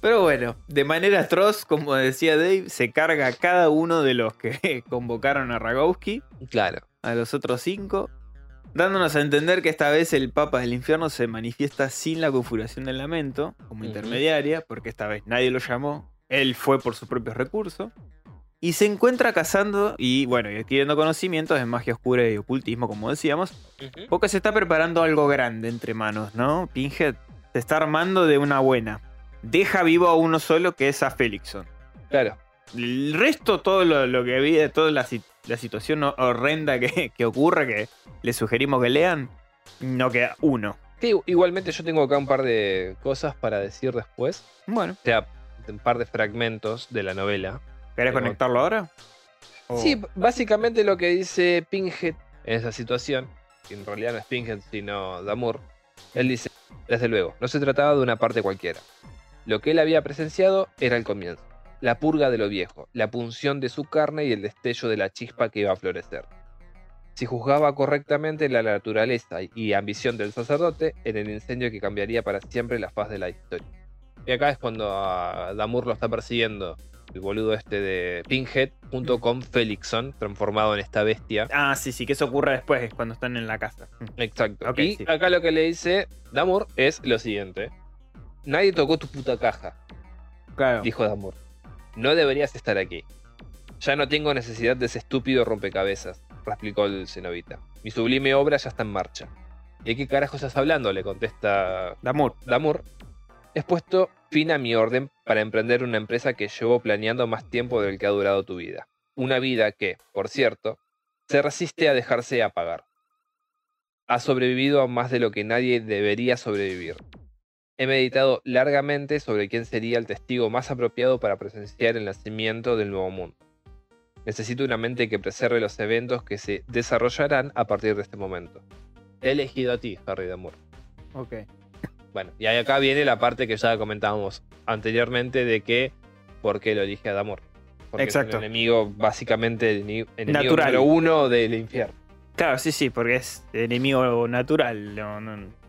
Pero bueno, de manera atroz, como decía Dave, se carga a cada uno de los que convocaron a Ragowski, Claro. a los otros cinco, dándonos a entender que esta vez el Papa del Infierno se manifiesta sin la configuración del lamento, como intermediaria, porque esta vez nadie lo llamó, él fue por sus propios recursos, y se encuentra cazando y bueno, y adquiriendo conocimientos de magia oscura y ocultismo, como decíamos, porque se está preparando algo grande entre manos, ¿no? Pinhead se está armando de una buena. Deja vivo a uno solo que es a Felixson. Claro. El resto, todo lo, lo que vi, toda la, la situación horrenda que, que ocurre, que les sugerimos que lean, no queda uno. Que igualmente yo tengo acá un par de cosas para decir después. Bueno, O sea, un par de fragmentos de la novela. ¿querés Tengo- conectarlo ahora? Sí, básicamente lo que dice Pinhead en esa situación, que en realidad no es Pinhead sino Damour, él dice, desde luego, no se trataba de una parte cualquiera. Lo que él había presenciado era el comienzo, la purga de lo viejo, la punción de su carne y el destello de la chispa que iba a florecer. Si juzgaba correctamente la naturaleza y ambición del sacerdote en el incendio que cambiaría para siempre la faz de la historia. Y acá es cuando a Damour lo está persiguiendo el boludo este de Pinhead, junto con Felixson, transformado en esta bestia. Ah, sí, sí, que eso ocurre después, cuando están en la casa. Exacto. Y sí. acá lo que le dice Damour es lo siguiente. Nadie tocó tu puta caja, Claro. dijo Damour. No deberías estar aquí. Ya no tengo necesidad de ese estúpido rompecabezas, replicó el cenobita. Mi sublime obra ya está en marcha. ¿Y de qué carajo estás hablando? le contesta Damur. Damour, he puesto fin a mi orden para emprender una empresa que llevo planeando más tiempo del que ha durado tu vida. Una vida que, por cierto, se resiste a dejarse apagar. Ha sobrevivido a más de lo que nadie debería sobrevivir. He meditado largamente sobre quién sería el testigo más apropiado para presenciar el nacimiento del nuevo mundo. Necesito una mente que preserve los eventos que se desarrollarán a partir de este momento. He elegido a ti, Harry Damour. Ok. Bueno, y ahí acá viene la parte que ya comentábamos anteriormente de que por qué lo elige a Damor. Porque es Exacto. un enemigo básicamente enemigo Natural. número uno del infierno. Claro, sí, sí, porque es enemigo natural. no- no-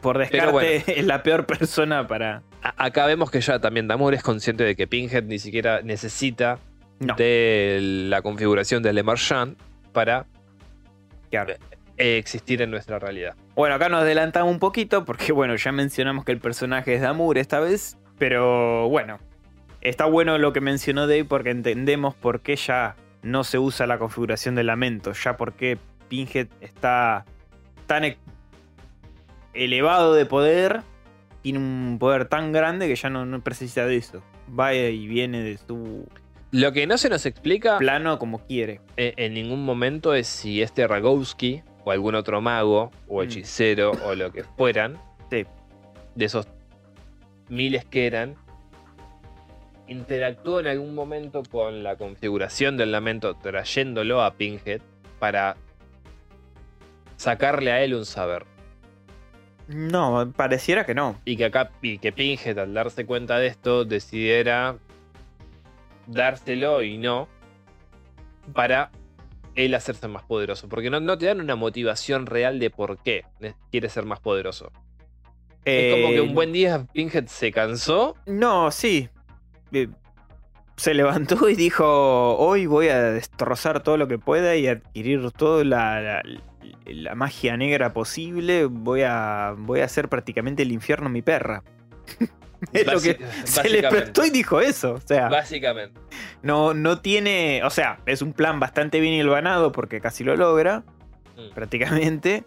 por descarte bueno. es la peor persona para. Acá vemos que ya también Damor es consciente de que Pinhead ni siquiera necesita No. de la configuración de Le Marchand para Claro. Existir en nuestra realidad. Bueno, acá nos adelantamos un poquito porque, bueno, ya mencionamos que el personaje es Damur esta vez, pero bueno, está bueno lo que mencionó Dave porque entendemos por qué ya no se usa la configuración de lamento, ya por qué Pinhead está tan e- elevado de poder, tiene un poder tan grande que ya no, no precisa de eso. Va y viene de su Lo que no se nos explica plano como quiere. en ningún momento es si este Ragowski o algún otro mago o Mm. hechicero o lo que fueran, Sí. de esos miles que eran, interactuó en algún momento con la configuración del lamento trayéndolo a Pinhead para sacarle a él un saber. No, pareciera que no. Y que acá, y que Pinhead al darse cuenta de esto, decidiera dárselo y no para él hacerse más poderoso. Porque no, no te dan una motivación real de por qué quiere ser más poderoso. es como que un Eh, buen día Pinhead se cansó. No, sí. Eh, Se levantó y dijo, hoy voy a destrozar todo lo que pueda y adquirir toda la, la- la magia negra posible. Voy a, voy a hacer prácticamente el infierno mi perra. es lo que se le prestó y dijo eso. O sea, Básicamente. No, no tiene... O sea, es un plan bastante bien hilvanado porque casi lo logra, Mm. prácticamente.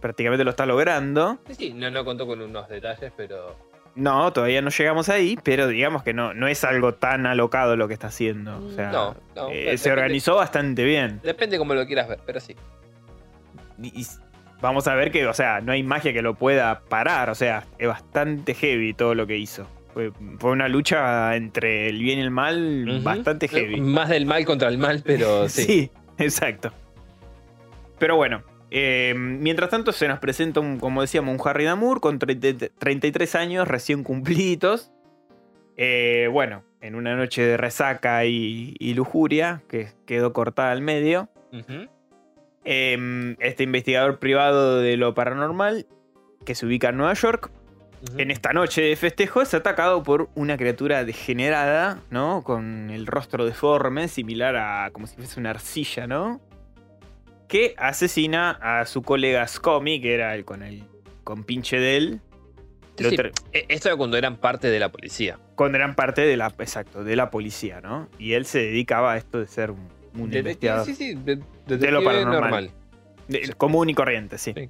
Prácticamente lo está logrando. Sí, sí, no, no contó con unos detalles, pero. No, todavía no llegamos ahí, pero digamos que no, no es algo tan alocado lo que está haciendo. O sea, no, no. eh, depende- se organizó bastante bien. Depende como lo quieras ver, pero sí. Y, y vamos a ver que, o sea, no hay magia que lo pueda parar. O sea, es bastante heavy todo lo que hizo. Fue, fue una lucha entre el bien y el mal bastante heavy. Más del mal contra el mal, pero sí. Sí, exacto. Pero bueno, eh, mientras tanto se nos presenta, un, como decíamos, un Harry Damour con 30 33 años recién cumplidos. Eh, bueno, en una noche de resaca y, y lujuria, que quedó cortada al medio. Eh, este investigador privado de lo paranormal, que se ubica en Nueva York. En esta noche de festejo es atacado por una criatura degenerada, ¿no? Con el rostro deforme, similar a como si fuese una arcilla, ¿no? Que asesina a su colega Scomy, que era el con el con pinche de él. Sí, sí. Eh, Esto era cuando eran parte de la policía. Cuando eran parte de la, exacto, de la policía, ¿no? Y él se dedicaba a esto de ser un, un Detective, investigador. sí, sí, de, De lo paranormal. normal. De- Sí. Común y corriente, sí. Sí.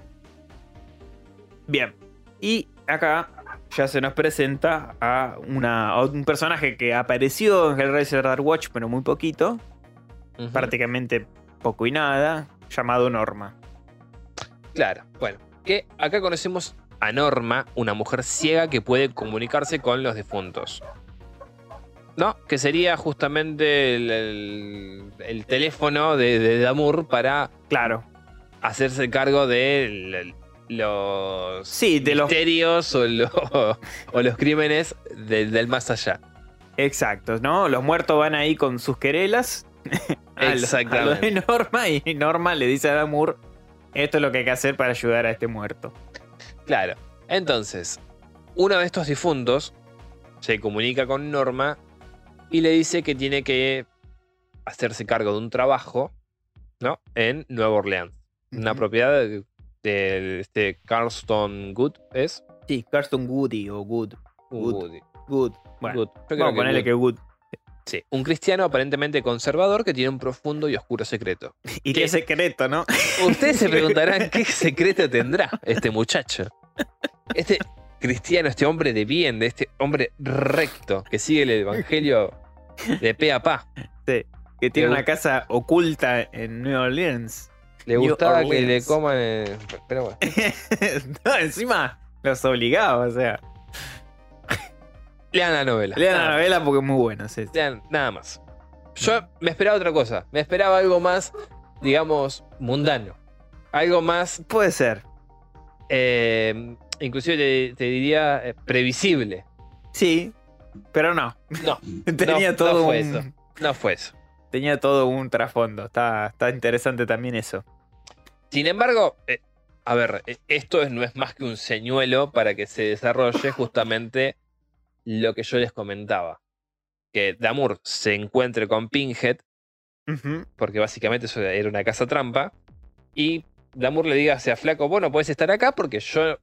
Bien. Y acá ya se nos presenta a, una, a un personaje que apareció en Hellraiser Dark Watch, pero muy poquito, prácticamente poco y nada, llamado Norma. Claro, bueno. Que acá conocemos a Norma, una mujer ciega que puede comunicarse con los difuntos. ¿No? Que sería justamente el, el- el teléfono de, de Damour para Claro. hacerse cargo de los Sí, de los- misterios o, lo- o los crímenes de- del más allá. Exacto, ¿no? Los muertos van ahí con sus querelas. a lo- A lo Exactamente. de Norma y Norma le dice a Damur, esto es lo que hay que hacer para ayudar a este muerto. Claro. Entonces, uno de estos difuntos se comunica con Norma y le dice que tiene que hacerse cargo de un trabajo, ¿no? En Nueva Orleans. Una propiedad de, de este Carston Good, ¿es? Sí, Carston Woody o Good. Good. Good. Bueno, Good. Yo vamos a ponerle Good. que Good. Sí, un cristiano aparentemente conservador que tiene un profundo y oscuro secreto. Y ¿Qué? qué secreto, ¿no? Ustedes se preguntarán qué secreto tendrá este muchacho. Este cristiano, este hombre de bien, de este hombre recto que sigue el evangelio de pe a pa. Sí, que tiene una casa oculta en New Orleans. Le gustaba que le coman. Pero bueno. no, encima los obligaba, o sea. Lean la novela. Lean la novela porque es muy buena, sí. lean nada más. Yo me esperaba otra cosa. Me esperaba algo más, digamos, mundano. Algo más, Puede ser. eh, inclusive te, te diría, eh, previsible. Sí, pero no. No, tenía no todo fue un, eso. no fue eso. tenía todo un trasfondo. Está, está interesante también eso. Sin embargo, eh, a ver, eh, esto es- no es más que un señuelo para que se desarrolle justamente lo que yo les comentaba. Que Damur se encuentre con Pinhead, porque básicamente eso era una casa trampa, y Damur le diga hacia Flaco, bueno, puedes estar acá porque yo,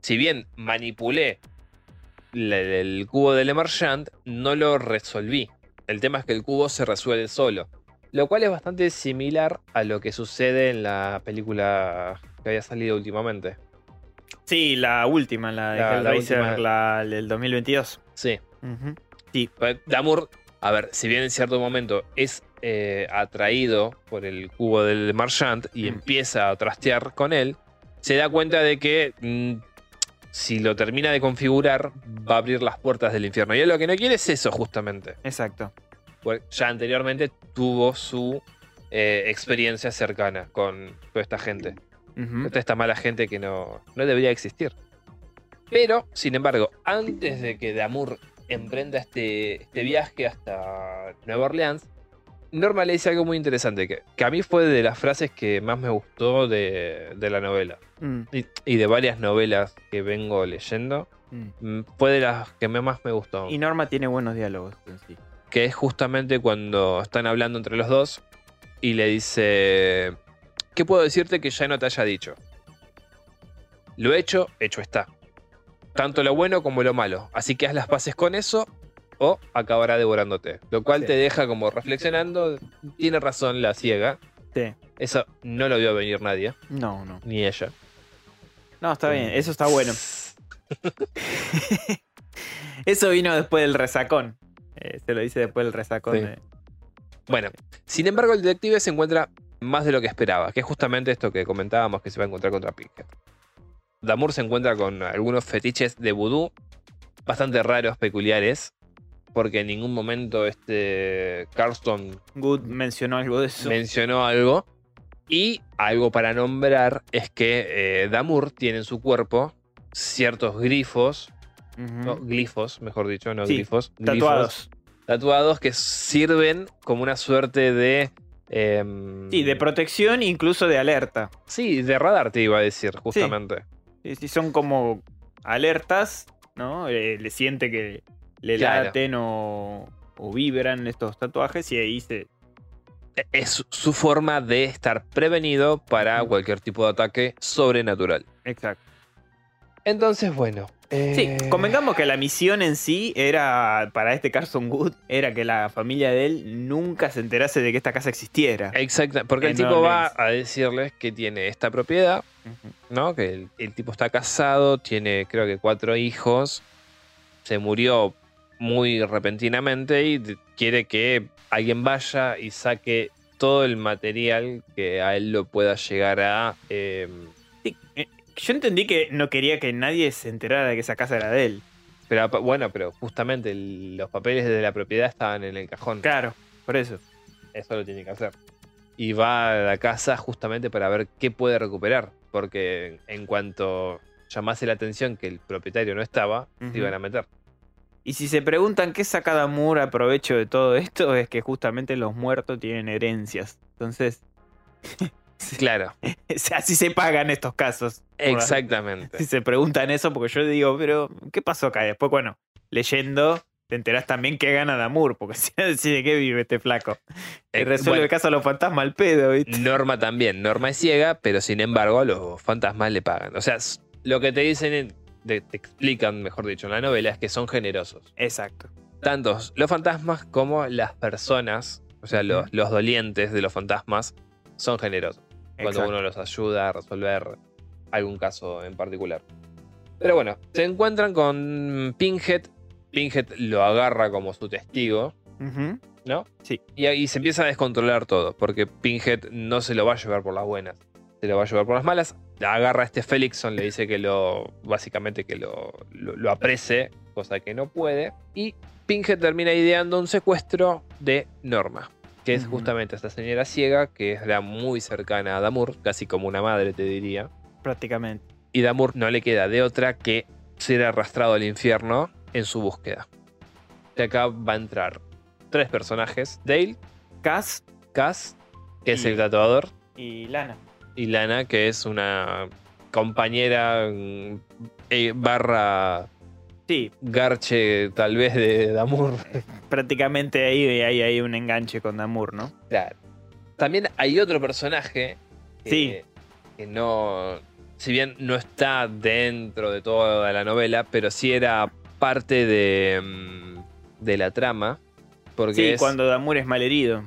si bien manipulé la- el cubo del Emergent, no lo resolví. El tema es que el cubo se resuelve solo. Lo cual es bastante similar a lo que sucede en la película que había salido últimamente. Sí, la última, la de La- la última. la del 2022. Sí. Pues, Damur, a ver, si bien en cierto momento es eh, atraído por el cubo del Marchand y Mm. empieza a trastear con él, se da cuenta de que mm, si lo termina de configurar, va a abrir las puertas del infierno. Y él lo que no quiere es eso, justamente. Exacto. Ya anteriormente tuvo su eh, experiencia cercana con toda esta gente. Toda esta mala gente que no, no debería existir. Pero, sin embargo, antes de que Damour emprenda este, este viaje hasta Nueva Orleans, Norma le dice algo muy interesante, que, que a mí fue de las frases que más me gustó de, de la novela. Mm, Y, y de varias novelas que vengo leyendo, mm. mm, fue de las que más me gustó. Y Norma tiene buenos diálogos en sí. Que es justamente cuando están hablando entre los dos y le dice, ¿qué puedo decirte que ya no te haya dicho? Lo hecho, hecho está. Tanto lo bueno como lo malo. Así que haz las paces con eso o acabará devorándote. Lo cual Sí. te deja como reflexionando. Tiene razón la ciega. Sí. Eso no lo vio venir nadie, No, no. ni ella. No, está bien. Eso está bueno. Eso vino después del resacón. Eh, se lo dice después del resacón. Sí. de- Bueno, sin embargo, el detective se encuentra más de lo que esperaba, que es justamente esto que comentábamos que se va a encontrar contra Pinkett. Damour se encuentra con algunos fetiches de vudú bastante raros, peculiares, porque en ningún momento este Carston Good mencionó algo de eso. mencionó algo. Y algo para nombrar es que eh, Damour tiene en su cuerpo ciertos grifos, Ujú. no, glifos, mejor dicho, no Sí, grifos, glifos, Tatuados. que sirven como una suerte de. em, Sí, de protección, incluso de alerta. Sí, de radar te iba a decir, justamente. Sí, sí, son como alertas, ¿no? Eh, le siente que le Claro. laten o, o vibran estos tatuajes y ahí se. E- Es su forma de estar prevenido para cualquier tipo de ataque sobrenatural. Exacto. Entonces, bueno. Sí, eh, convengamos que la misión en sí era, para este Carson Wood, era que la familia de él nunca se enterase de que esta casa existiera. Exacto, porque el tipo va a decirles que tiene esta propiedad. ¿no? Que el, el tipo está casado, tiene creo que cuatro hijos, se murió muy repentinamente y quiere que alguien vaya y saque todo el material que a él lo pueda llegar a... eh, Sí, yo entendí que no quería que nadie se enterara de que esa casa era de él. pero bueno, pero justamente el- los papeles de la propiedad estaban en el cajón. Claro, por eso. Eso lo tiene que hacer. Y va a la casa justamente para ver qué puede recuperar. Porque en cuanto llamase la atención que el propietario no estaba, se iban a meter. Y si se preguntan qué saca Damour a provecho de todo esto, es que justamente los muertos tienen herencias. Entonces, Claro, así se pagan estos casos. exactamente. Si se preguntan eso, porque yo digo, pero ¿qué pasó acá? Después, bueno, leyendo, te enterás también que gana Damour, porque si no decís de qué vive este flaco. Y Eh, resuelve bueno, el caso a los fantasmas al pedo, ¿viste? Norma también. Norma es ciega, pero sin embargo a los fantasmas le pagan. O sea, lo que te dicen, en- te, te explican, mejor dicho, en la novela es que son generosos. Exacto. Tanto los fantasmas como las personas, o sea, los, los dolientes de los fantasmas, son generosos. Cuando exacto. uno los ayuda a resolver algún caso en particular. Pero bueno, se encuentran con Pinhead. Pinhead lo agarra como su testigo. ¿no? Sí. Y ahí se empieza a descontrolar todo, porque Pinhead no se lo va a llevar por las buenas, se lo va a llevar por las malas. Agarra a este Felixson, le dice que lo, básicamente que lo, lo, lo aprese, cosa que no puede. Y Pinhead termina ideando un secuestro de Norma, que es justamente esta señora ciega, que era muy cercana a Damour, casi como una madre te diría. Prácticamente. Y Damour no le queda de otra que ser arrastrado al infierno en su búsqueda. De acá va a entrar tres personajes, Dale, Cass Cass, que es el tatuador, y Lana. y Lana, que es una compañera mm, eh, barra Sí, garche tal vez de Damour. prácticamente ahí hay, hay un enganche con Damour, ¿no? Claro. También hay otro personaje que, Sí. que no, si bien no está dentro de toda la novela, pero sí era parte de, mm, de la trama. Porque Sí, es cuando Damour es malherido.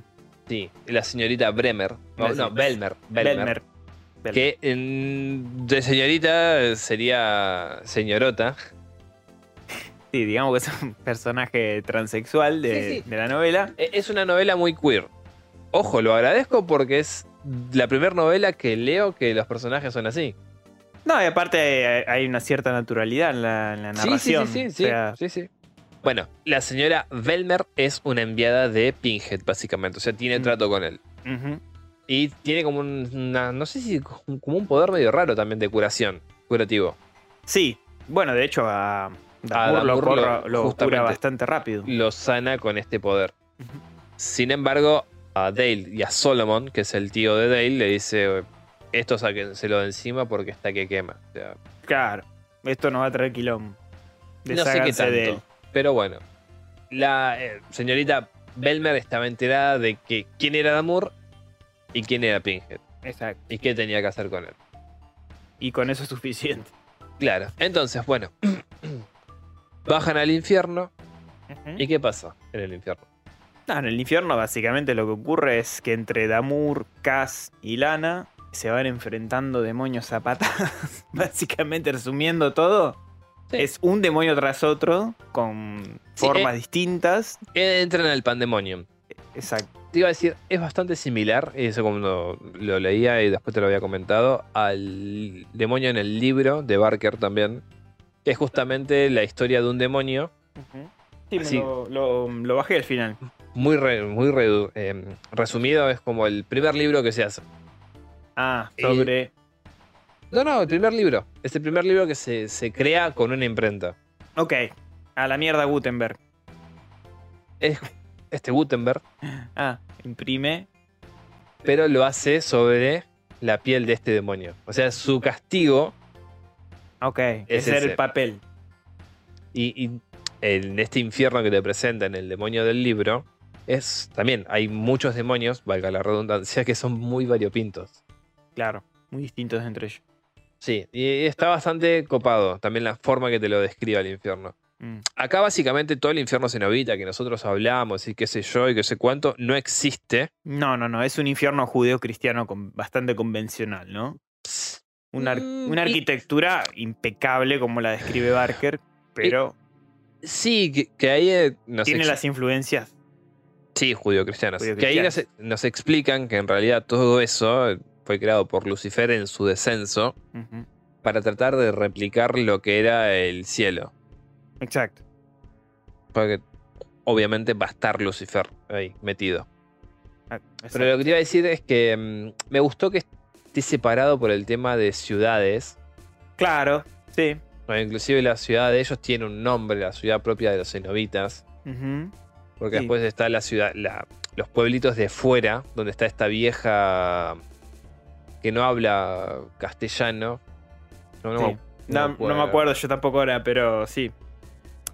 sí, la señorita Bremer, no, Belmer, Belmer, Belmer. Belmer. que en- de señorita sería señorota. Digamos que es un personaje transexual de, Sí, sí. de la novela. E- Es una novela muy queer. Ojo, lo agradezco porque es la primera novela que leo que los personajes son así. No, y aparte hay- hay una cierta naturalidad en la, en la narración. Sí, sí, sí, sí, o sea, sí, sí. Bueno, la señora Velmer es una enviada de Pinhead, básicamente. O sea, tiene Mm. trato con él. Y tiene como un- una, no sé si como un poder medio raro también de curación, curativo. Sí, bueno, de hecho a Damour Damour lo, lo- cura bastante rápido. Lo sana con este poder. Sin embargo, a Dale y a Solomon, que es el tío de Dale, le dice, esto sáquenselo de encima porque está que quema. O sea, Claro, esto nos va a traer quilombo. no sé qué tanto. de él. Pero bueno, la eh, señorita Belmer estaba enterada de que quién era Damour y quién era Pinhead. Exacto. Y qué tenía que hacer con él. Y con eso es suficiente. Claro, entonces, bueno. Bajan al infierno. ¿Y qué pasa en el infierno? No, en el infierno básicamente lo que ocurre es que entre Damur, Cass y Lana se van enfrentando demonios a patadas. básicamente resumiendo todo, Sí. es un demonio tras otro con Sí, formas eh. distintas. Entran al pandemonium. Exacto. Te iba a decir, es bastante similar, eso cuando lo leía y después te lo había comentado, al demonio en el libro de Barker también, que es justamente la historia de un demonio Sí, Así. lo, lo- lo bajé al final. muy, re- muy eh, resumido, es como el primer libro que se hace. Ah, sobre. No, no, el primer libro. Es el primer libro que se, se crea con una imprenta. Ok. A la mierda Gutenberg. Es este Gutenberg, Ah, imprime. pero lo hace sobre la piel de este demonio. O sea, su castigo Ok. Es Ese era ese. el papel. Y, y en este infierno que te presentan el demonio del libro, es también hay muchos demonios, valga la redundancia, que son muy variopintos. Claro. Muy distintos entre ellos. Sí, y está bastante copado también la forma que te lo describe el infierno. Mm. Acá básicamente todo el infierno cenobita que nosotros hablamos y qué sé yo y qué sé cuánto, no existe. No, no, no. Es un infierno judeo-cristiano con- bastante convencional, ¿no? Una, ar- Mm, una y- arquitectura impecable como la describe Barker, pero Sí, que, que ahí eh, nos tiene las influencias. Sí, judío-cristianos. Que ahí Judío-cristianos. nos, nos explican que en realidad todo eso eh, fue creado por Lucifer en su descenso para tratar de replicar lo que era el cielo. Exacto. Porque obviamente va a estar Lucifer ahí metido. Ah, Pero lo que te iba a decir es que mm, me gustó que esté separado por el tema de ciudades. Claro, sí. ¿no? Inclusive la ciudad de ellos tiene un nombre, la ciudad propia de los cenobitas. Porque Sí. después está la ciudad, la- los pueblitos de fuera, donde está esta vieja que no habla castellano. No, no Sí. me- No, no me acuerdo yo tampoco ahora, pero sí.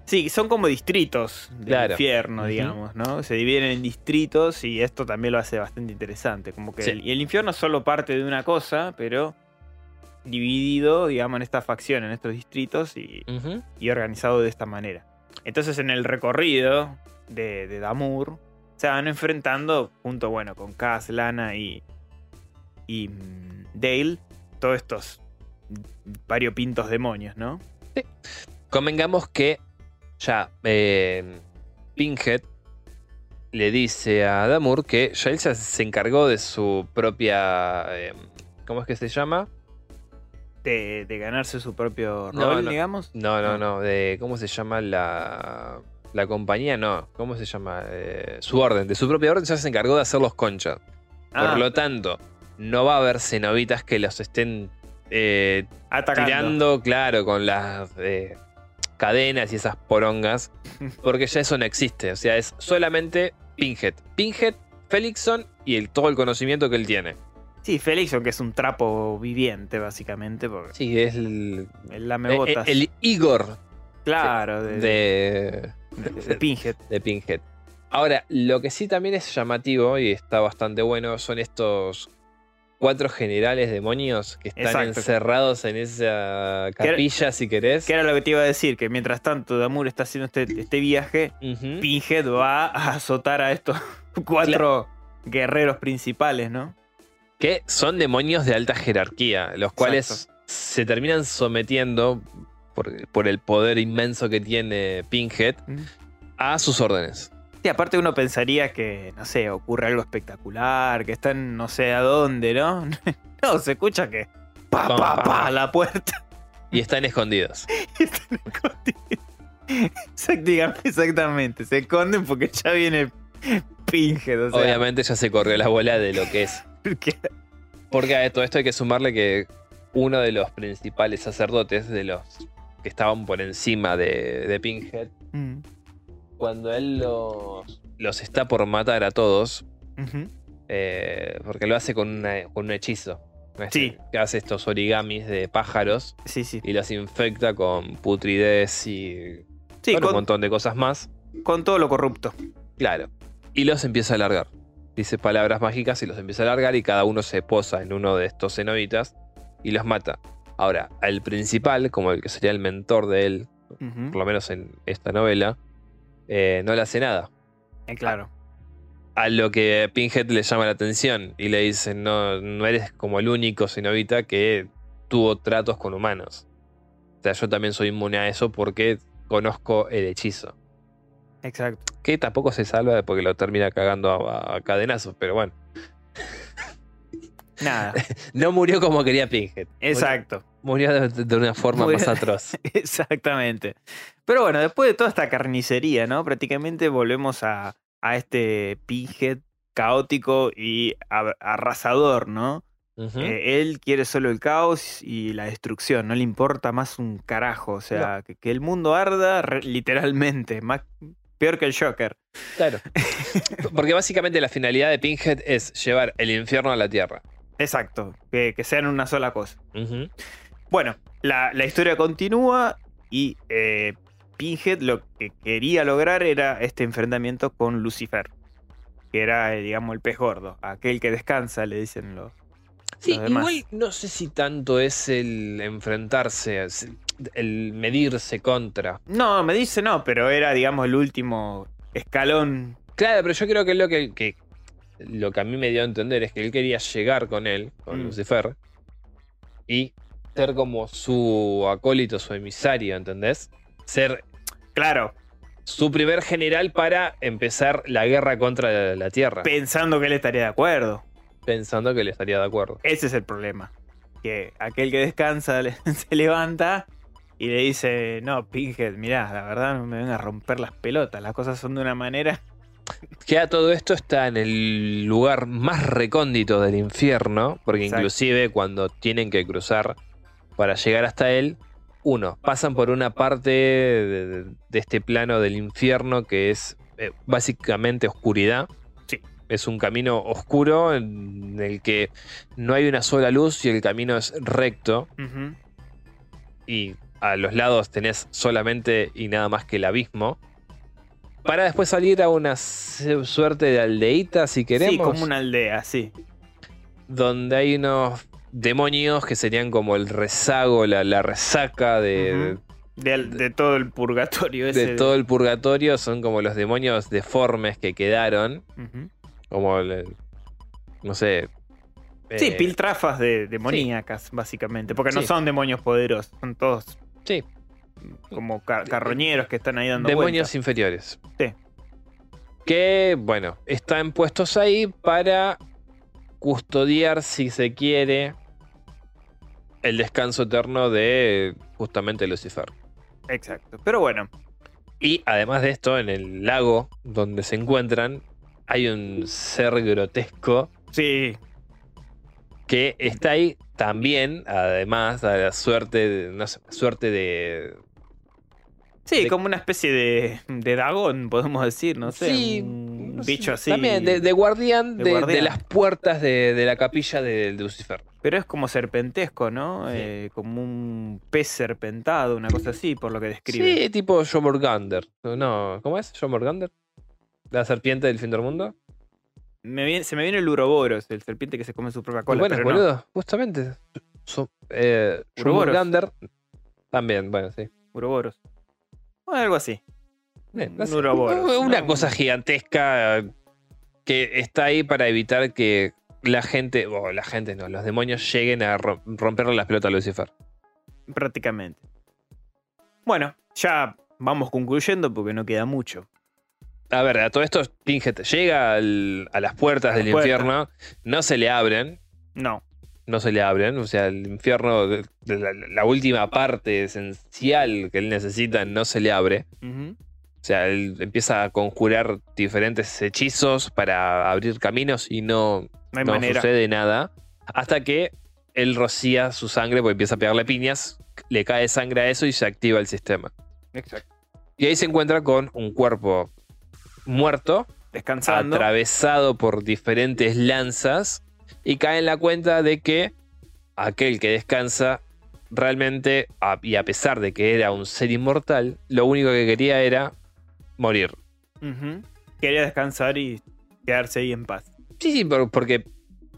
Sí, son como distritos del Claro. infierno, digamos, ¿no? Se dividen en distritos y esto también lo hace bastante interesante. Como que Sí. el, y el infierno es solo parte de una cosa, pero dividido, digamos, en esta facción, en estos distritos y, y organizado de esta manera. Entonces, en el recorrido de, de Damur, se van enfrentando junto, bueno, con Cass, Lana y, y mm, Dale, todos estos variopintos demonios, ¿no? Convengamos que ya eh, Pinhead le dice a Damur que ya él ya se encargó de su propia. eh, ¿Cómo es que se llama? De, de ganarse su propio rol, no. digamos. No, no, Ah. no. De, ¿Cómo se llama la, la compañía? No. ¿Cómo se llama? Eh, su orden. De su propia orden ya se encargó de hacer los conchas. Ah, Por lo tanto, no va a haber cenobitas que los estén eh, atacando. tirando, claro, con las eh, cadenas y esas porongas, porque ya eso no existe. O sea, es solamente Pinhead. Pinhead, Felixson y el, todo el conocimiento que él tiene. Sí, Felix, aunque es un trapo viviente, básicamente, porque Sí, es el, el lame botas. eh, el Igor claro, de, de, de- de Pinhead. de Pinhead. Ahora, lo que sí también es llamativo y está bastante bueno son estos cuatro generales demonios que están Exacto. encerrados en esa capilla, si querés. Que era lo que te iba a decir, que mientras tanto Damur está haciendo este, este viaje, Ujú. Pinhead va a azotar a estos cuatro guerreros principales, ¿no? que son demonios de alta jerarquía, los cuales se terminan sometiendo por, por el poder inmenso que tiene Pinhead a sus órdenes. Sí, aparte uno pensaría que, no sé, ocurre algo espectacular, que están no sé a dónde, ¿no? No, se escucha que pa, pa, pam. pa, la puerta. Y están escondidos. y están escondidos. Exactamente, exactamente. Se esconden porque ya viene. O sea, Obviamente ya se corrió la bola de lo que es Porque- Porque a todo esto hay que sumarle que uno de los principales sacerdotes, de los que estaban por encima de, de Pinhead, Mm, cuando él los, los está por matar a todos, eh, porque lo hace con, una- con un hechizo. ¿no? Este, Sí. Que hace estos origamis de pájaros Sí, sí. y los infecta con putridez y Sí, bueno, un con, montón de cosas más. con todo lo corrupto. Claro. Y los empieza a alargar. Dice palabras mágicas y los empieza a alargar y cada uno se posa en uno de estos cenobitas y los mata. Ahora, al principal, como el que sería el mentor de él, por lo menos en esta novela, eh, no le hace nada. Eh, claro. A lo que Pinhead le llama la atención y le dice, no, no eres como el único cenobita que tuvo tratos con humanos. O sea, yo también soy inmune a eso porque conozco el hechizo. Exacto. Que tampoco se salva porque lo termina cagando a, a cadenazos, pero bueno. Nada. No murió como quería Pinhead. Exacto. Murió de, de una forma Murió- más atroz. Exactamente. Pero bueno, después de toda esta carnicería, ¿no? Prácticamente volvemos a, a este Pinhead caótico y a- arrasador, ¿no? Eh, él quiere solo el caos y la destrucción, no le importa más un carajo. O sea, que, que el mundo arda re- literalmente, más peor que el Joker. Claro. Porque básicamente la finalidad de Pinhead es llevar el infierno a la tierra. Exacto, que, que sean una sola cosa. Ujú. Bueno, la, la historia continúa y eh, Pinhead lo que quería lograr era este enfrentamiento con Lucifer, que era, eh, digamos, el pez gordo, aquel que descansa, le dicen los... Sí, Los demás. igual no sé si tanto es el enfrentarse, el medirse contra. No, me dice no, pero era, digamos, el último escalón. Claro, pero yo creo que lo que, que- lo que a mí me dio a entender es que él quería llegar con él, con Mm. Lucifer, y ser como su acólito, su emisario, ¿entendés? Ser Claro, su primer general para empezar la guerra contra la, Tierra, pensando que él estaría de acuerdo. pensando que él estaría de acuerdo. Ese es el problema. Que aquel que descansa se levanta y le dice, no, Pinhead, mirá, la verdad no me venga a romper las pelotas, las cosas son de una manera... Que a todo esto está en el lugar más recóndito del infierno, porque Exacto. inclusive cuando tienen que cruzar para llegar hasta él, uno, pasan por una parte de, de este plano del infierno que es eh, básicamente oscuridad. Sí. Es un camino oscuro en el que no hay una sola luz y el camino es recto y a los lados tenés solamente y nada más que el abismo. Para después salir a una su- suerte de aldeíta, si queremos. Sí, como una aldea, sí. Donde hay unos demonios que serían como el rezago, la, la resaca de, Ujú. De, de todo el purgatorio ese. de todo el purgatorio. Son como los demonios deformes que quedaron. Como, el- no sé. Sí, eh, piltrafas de demoníacas, básicamente. Porque no Sí. son demonios poderosos, son todos Sí, como ca- carroñeros que están ahí dando demonios vueltas. inferiores. Sí. Que, bueno, están puestos ahí para custodiar, si se quiere, el descanso eterno de justamente Lucifer. Exacto. Pero bueno, Y además de esto, en el lago donde se encuentran, hay un ser grotesco sí, que está ahí también, además, a la suerte, de- no sé, suerte de... sí, De- como una especie de, de dragón, podemos decir, no sé. Sí, un bicho así. También, de, de guardián de guardián. las puertas de, la capilla de Lucifer. Pero es como serpentesco, ¿no? Sí. Eh, como un pez serpentado, una cosa así, por lo que describe. Sí, tipo Jomorgander. No, ¿cómo es? Jomorgander. La serpiente del fin del mundo. Me viene- se me viene el uroboros, el serpiente que se come su propia cola. bueno, pero no. boludo, justamente. So- eh, Uroboros. Jomorgander. También, bueno, sí. Uroboros. O algo así. Eh, no Un Uroboros, Una ¿no? cosa gigantesca que está ahí para evitar que la gente, o la gente no, los demonios lleguen a ro- romperle las pelotas a Lucifer. Prácticamente. Bueno, ya vamos concluyendo porque no queda mucho. A ver, a todo esto, Pinhead llega al- a las puertas A las del puertas. infierno, no se le abren, No. no se le abren, o sea, el infierno, la, la última parte esencial que él necesita, no se le abre. O sea, él empieza a conjurar diferentes hechizos para abrir caminos y no, No hay no manera. sucede nada. Hasta que él rocía su sangre porque empieza a pegarle piñas, le cae sangre a eso y se activa el sistema. Exacto. Y ahí se encuentra con un cuerpo muerto, Descansando. atravesado por diferentes lanzas, y cae en la cuenta de que aquel que descansa realmente, a- y a pesar de que era un ser inmortal, lo único que quería era morir. Quería descansar y quedarse ahí en paz. Sí, sí, por- porque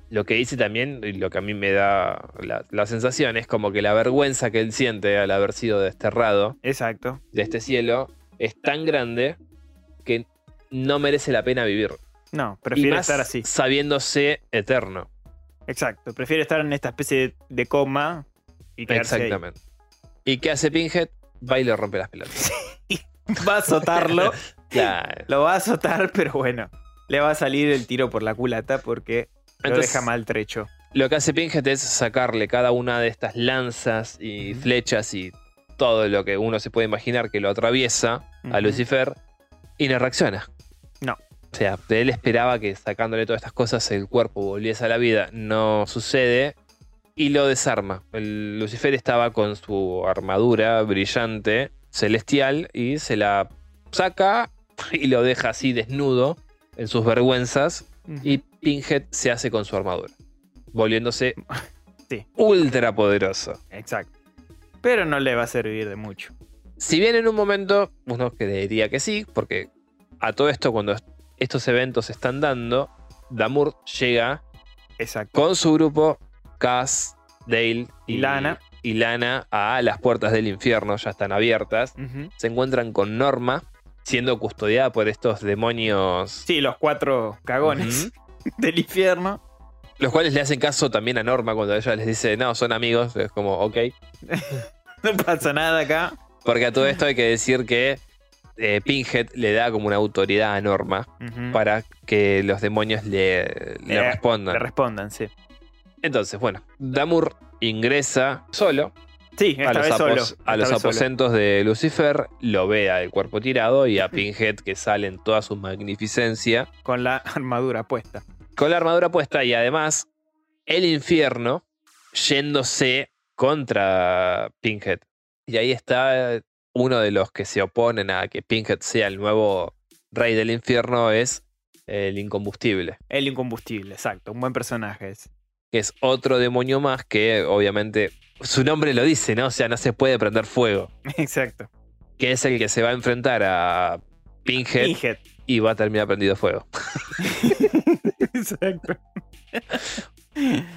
lo que dice también, y lo que a mí me da la, la sensación, es como que la vergüenza que él siente al haber sido desterrado Exacto. de este cielo es tan grande que no merece la pena vivir. No, y prefiere más estar así. sabiéndose eterno. Exacto. Prefiere estar en esta especie de, coma y quedarse ahí. Exactamente. ¿Y qué hace Pinhead? Va y le rompe las pelotas. Va a azotarlo. Claro. lo va a azotar, pero bueno. Le va a salir el tiro por la culata porque lo Entonces- deja maltrecho. Lo que hace Pinhead es sacarle cada una de estas lanzas y flechas y todo lo que uno se puede imaginar que lo atraviesa a. Lucifer y no reacciona. No. O sea, él esperaba que sacándole todas estas cosas el cuerpo volviese a la vida. No sucede y lo desarma. El Lucifer estaba con su armadura brillante, celestial, y se la saca y lo deja así desnudo en sus vergüenzas. Y Pinhead se hace con su armadura, volviéndose Sí. ultra poderoso. Exacto. Pero no le va a servir de mucho. Si bien en un momento uno creería que sí, porque a todo esto, cuando est- estos eventos se están dando, Damur llega Exacto. con su grupo, Cass, Dale Y Lana. y Lana a las puertas del infierno, ya están abiertas. Se encuentran con Norma, siendo custodiada por estos demonios, Sí, los cuatro cagones del infierno. los cuales le hacen caso también a Norma cuando ella les dice, no, son amigos, es como, ok. No pasa nada acá. Porque a todo esto hay que decir que eh, Pinhead le da como una autoridad a Norma para que los demonios le, le Le- respondan. Le respondan, sí. Entonces, bueno, Damur ingresa solo Sí, a esta los, vez apos- solo. a los vez solo. aposentos de Lucifer, lo ve al cuerpo tirado y a Pinhead que sale en toda su magnificencia Con la armadura puesta. con la armadura puesta y además el infierno yéndose contra Pinhead. Y ahí está uno de los que se oponen a que Pinhead sea el nuevo rey del infierno es el incombustible, El incombustible, exacto. Un buen personaje es. que es otro demonio más que obviamente su nombre lo dice, ¿no? O sea, no se puede prender fuego, Exacto. que es el que se va a enfrentar a Pinhead Pinhead. y va a terminar prendido fuego. Exacto.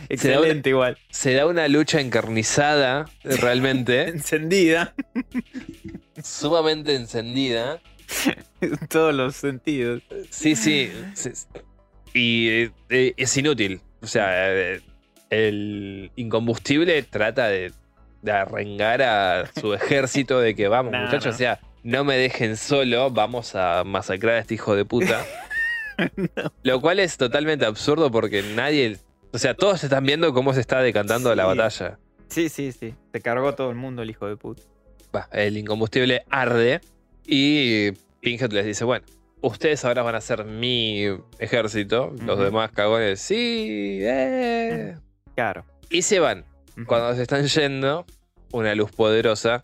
Excelente igual. Se da una lucha encarnizada, realmente, Encendida sumamente encendida. en todos los sentidos. Sí, sí. sí. Y eh, eh, es inútil. O sea, eh, el incombustible trata de, de arrengar a su ejército de que vamos, No, muchachos. no. O sea, no me dejen solo, vamos a masacrar a este hijo de puta. Lo cual es totalmente absurdo porque nadie. O sea, todos están viendo cómo se está decantando la batalla. Sí, sí, sí. Se cargó todo el mundo el hijo de puta. El incombustible arde y Pinhead les dice, bueno, ustedes ahora van a ser mi ejército, los demás cagones, sí, eh. Claro. Y se van. Cuando se están yendo, una luz poderosa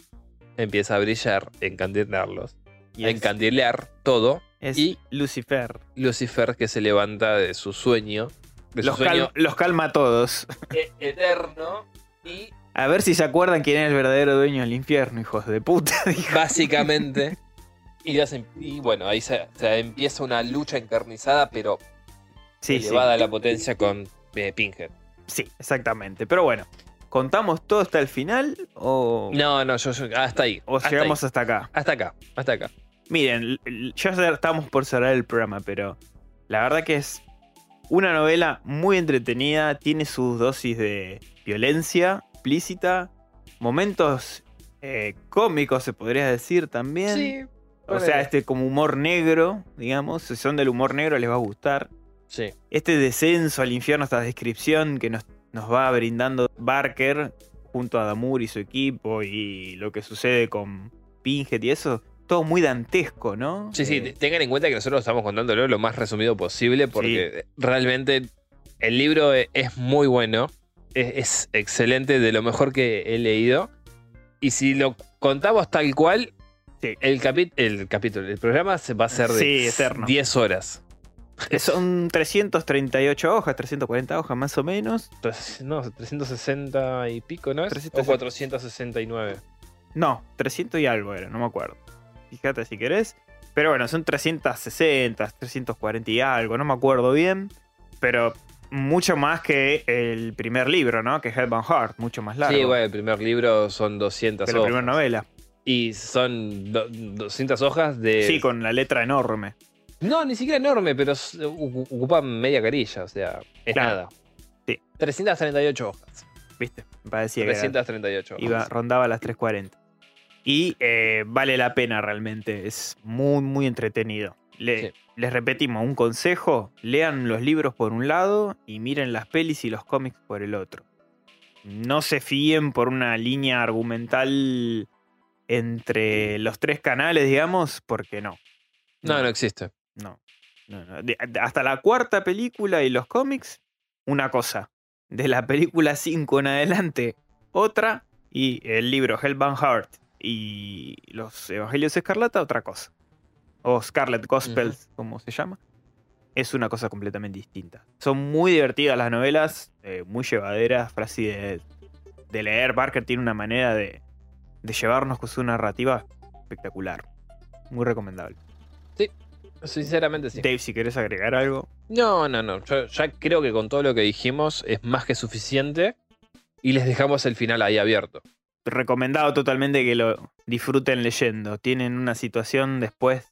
empieza a brillar, encandilarlos, Y a es, encandilear todo. es y- Lucifer. Lucifer que se levanta de su sueño, de su Los, sueño cal- los calma a todos. e- eterno y A ver si se acuerdan quién es el verdadero dueño del infierno, hijos de puta. dijo. básicamente. Y, hacen- y bueno, ahí se, se empieza una lucha encarnizada, pero Sí, sí. elevada a la potencia con eh, Pinhead. Sí, exactamente. Pero bueno, ¿contamos todo hasta el final o, No, no, yo, yo- hasta ahí. o hasta llegamos ahí. hasta acá? Hasta acá, hasta acá. Miren, ya estamos por cerrar el programa, pero la verdad que es una novela muy entretenida, tiene sus dosis de violencia explícita, momentos eh, cómicos se podría decir también. Sí. o sea, este como humor negro, digamos, si son del humor negro les va a gustar. Sí. Este descenso al infierno, esta descripción que nos, nos va brindando Barker junto a Damur y su equipo y lo que sucede con Pinhead y eso, todo muy dantesco, ¿no? Sí, sí, Eh, tengan en cuenta que nosotros estamos contándolo lo más resumido posible porque realmente El libro e- es muy bueno. Es, es excelente, de lo mejor que he leído. Y si lo contamos tal cual, Sí. el, capi- el capítulo, el programa se va a ser de Sí, eterno. 10 horas. Son 338 hojas, 340 hojas más o menos. No, 360 y pico, ¿no es? 360. O 469. No, 300 y algo era, no me acuerdo. Fíjate si querés. Pero bueno, son 360, 340 y algo, no me acuerdo bien. Pero mucho más que el primer libro, ¿no? Que es Hellbound Heart, mucho más largo. Sí, bueno, el primer libro son 200 que la hojas. primera novela. Y son do- 200 hojas de... Sí, con la letra enorme. No, ni siquiera enorme, pero s- ocu- ocupan media carilla, o sea, es Claro. nada. Sí. 338 hojas. ¿Viste? Me parecía que era- 338 hojas. iba, rondaba las 340. Y eh, vale la pena realmente, es muy, muy entretenido. Le- Sí. Les repetimos, un consejo, lean los libros por un lado y miren las pelis y los cómics por el otro. No se fíen por una línea argumental entre los tres canales, digamos, porque no. No, no existe. No, no, no. De- hasta la cuarta película y los cómics, una cosa. De la película 5 en adelante, otra. Y el libro Hellbound Heart y los Evangelios Escarlata, otra cosa. O Scarlet Gospels, como se llama. Es una cosa completamente distinta. Son muy divertidas las novelas, eh, muy llevaderas, de, de leer. Barker tiene una manera de, de llevarnos con su narrativa espectacular. Muy recomendable. Sinceramente sí. Dave, si querés agregar algo. No, no, no. Yo ya creo que con todo lo que dijimos es más que suficiente. Y les dejamos el final ahí abierto. Recomendado totalmente que lo disfruten leyendo. Tienen una situación después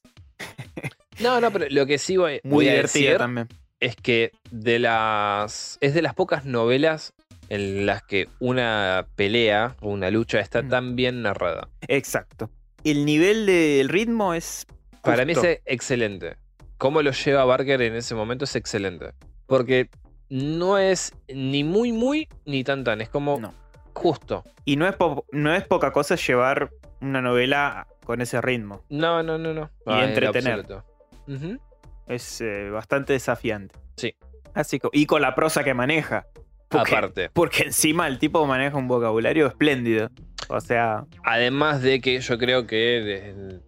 No, no, pero lo que sí voy, muy voy a divertida decir también. es que de las. Es de las pocas novelas en las que una pelea o una lucha está Mm. tan bien narrada. Exacto. El nivel del ritmo es. Para mí es excelente. Cómo lo lleva Barker en ese momento es excelente. Porque no es ni muy, muy, ni tan, tan. Es como No. justo. Y no es, po- no es poca cosa llevar una novela con ese ritmo. No, no, no, no. Y Ah, en entretener. Es eh, bastante desafiante. Sí. Así que, y con la prosa que maneja. Porque, Aparte. porque encima el tipo maneja un vocabulario espléndido. O sea, Además de que yo creo que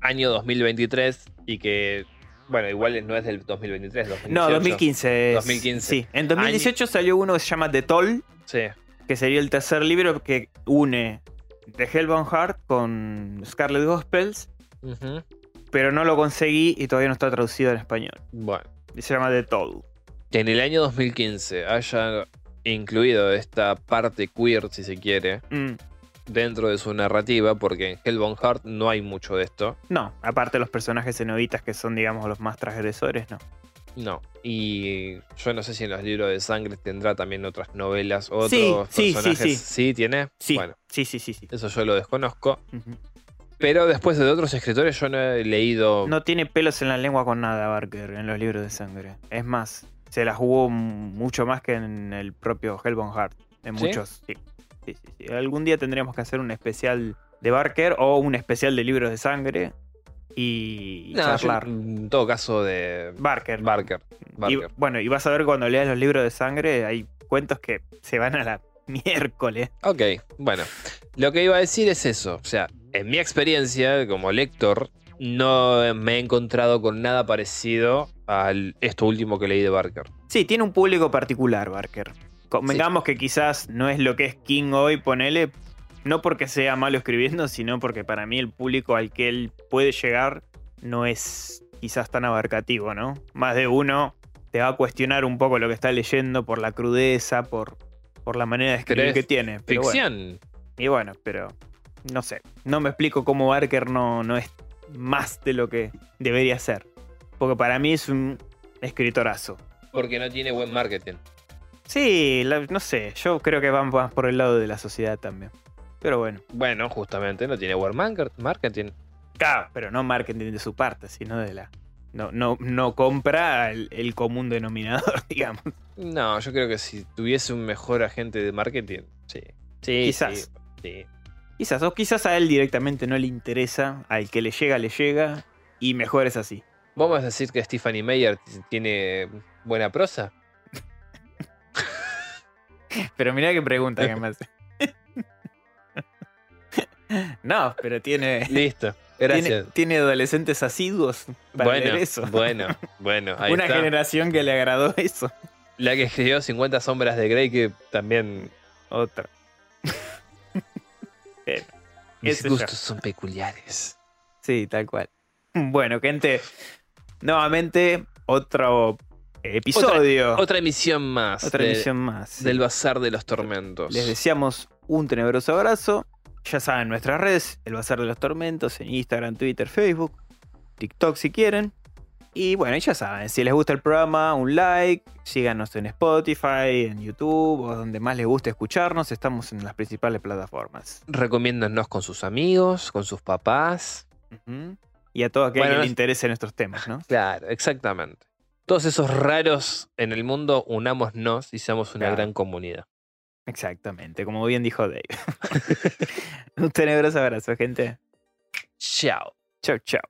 año 2023 y que, bueno, igual no es del 2023, 2018. no, 2015. es- 2015. Sí, en 2018 salió uno que se llama The Toll. Sí. que sería el tercer libro que une The Hellbound Heart con Scarlet Gospels, Ujú. pero no lo conseguí y todavía no está traducido en español. Bueno, Y se llama The Toll. que en el año 2015 haya incluido esta parte queer, si se quiere, Mm, dentro de su narrativa, porque en Hellbound Heart no hay mucho de esto. No, aparte los personajes cenobitas que son, digamos, los más transgresores, no. No. Y yo no sé si en los libros de sangre tendrá también otras novelas, otros Sí, sí, sí, personajes. sí. tiene. Sí, Bueno, sí, sí, sí. sí. eso yo lo desconozco. Pero después de otros escritores yo no he leído. No tiene pelos en la lengua con nada, Barker, en los libros de sangre. Es más, se la jugó mucho más que en el propio Hellbound Heart. En ¿Sí? muchos, sí. Sí, sí, sí. Algún día tendríamos que hacer un especial de Barker o un especial de libros de sangre y No, yo, charlar. en todo caso de Barker. Barker. Y, Barker. bueno, y vas a ver cuando leas los libros de sangre, hay cuentos que se van a la miércoles. Ok, bueno. Lo que iba a decir es eso. O sea, en mi experiencia como lector, no me he encontrado con nada parecido a esto último que leí de Barker. Sí, tiene un público particular, Barker. Convengamos que quizás no es lo que es King hoy, ponele, no porque sea malo escribiendo, sino porque para mí el público al que él puede llegar no es quizás tan abarcativo, ¿no? Más de uno te va a cuestionar un poco lo que está leyendo por la crudeza, por, por la manera de escribir Pero es que tiene. Pero bueno. Ficción. Y bueno, pero no sé. No me explico cómo Barker no, no es más de lo que debería ser. Porque para mí es un escritorazo. Porque no tiene buen marketing. Sí, la- no sé. Yo creo que van más por el lado de la sociedad también. Pero bueno. Bueno, justamente no tiene market- marketing. Claro, pero no marketing de su parte, sino de la. No, no, no compra el, el común denominador, digamos. No, yo creo que si tuviese un mejor agente de marketing, sí. Sí, Quizás. sí, sí. Quizás, o quizás a él directamente no le interesa. Al que le llega, le llega. Y mejor es así. ¿Vamos a decir que Stephanie Meyer tiene buena prosa? Pero mirá qué pregunta que me hace. No, pero tiene, Listo. tiene, Gracias. tiene adolescentes asiduos para bueno, leer eso. bueno, bueno. Ahí Una está. generación que le agradó eso. La que escribió 50 sombras de Grey que también Otra. Pero, mis gustos son peculiares. sí, tal cual. Bueno, gente, nuevamente otro episodio. Otra, Otra emisión más de- emisión más. del Bazar de los Tormentos. Les deseamos un tenebroso abrazo. Ya saben, nuestras redes, el Bazar de los Tormentos, en Instagram, Twitter, Facebook, TikTok si quieren. Y bueno, ya saben, si les gusta el programa, un like, síganos en Spotify, en YouTube o donde más les guste escucharnos. Estamos en las principales plataformas. Recomiéndanos con sus amigos, con sus papás. Y a todo aquel Bueno, que le es- interesen estos temas, ¿no? Claro, exactamente. Todos esos raros en el mundo, unámonos y seamos una Claro. gran comunidad. Exactamente, como bien dijo Dave. un tenebroso abrazo, gente. Chao. Chau, chau.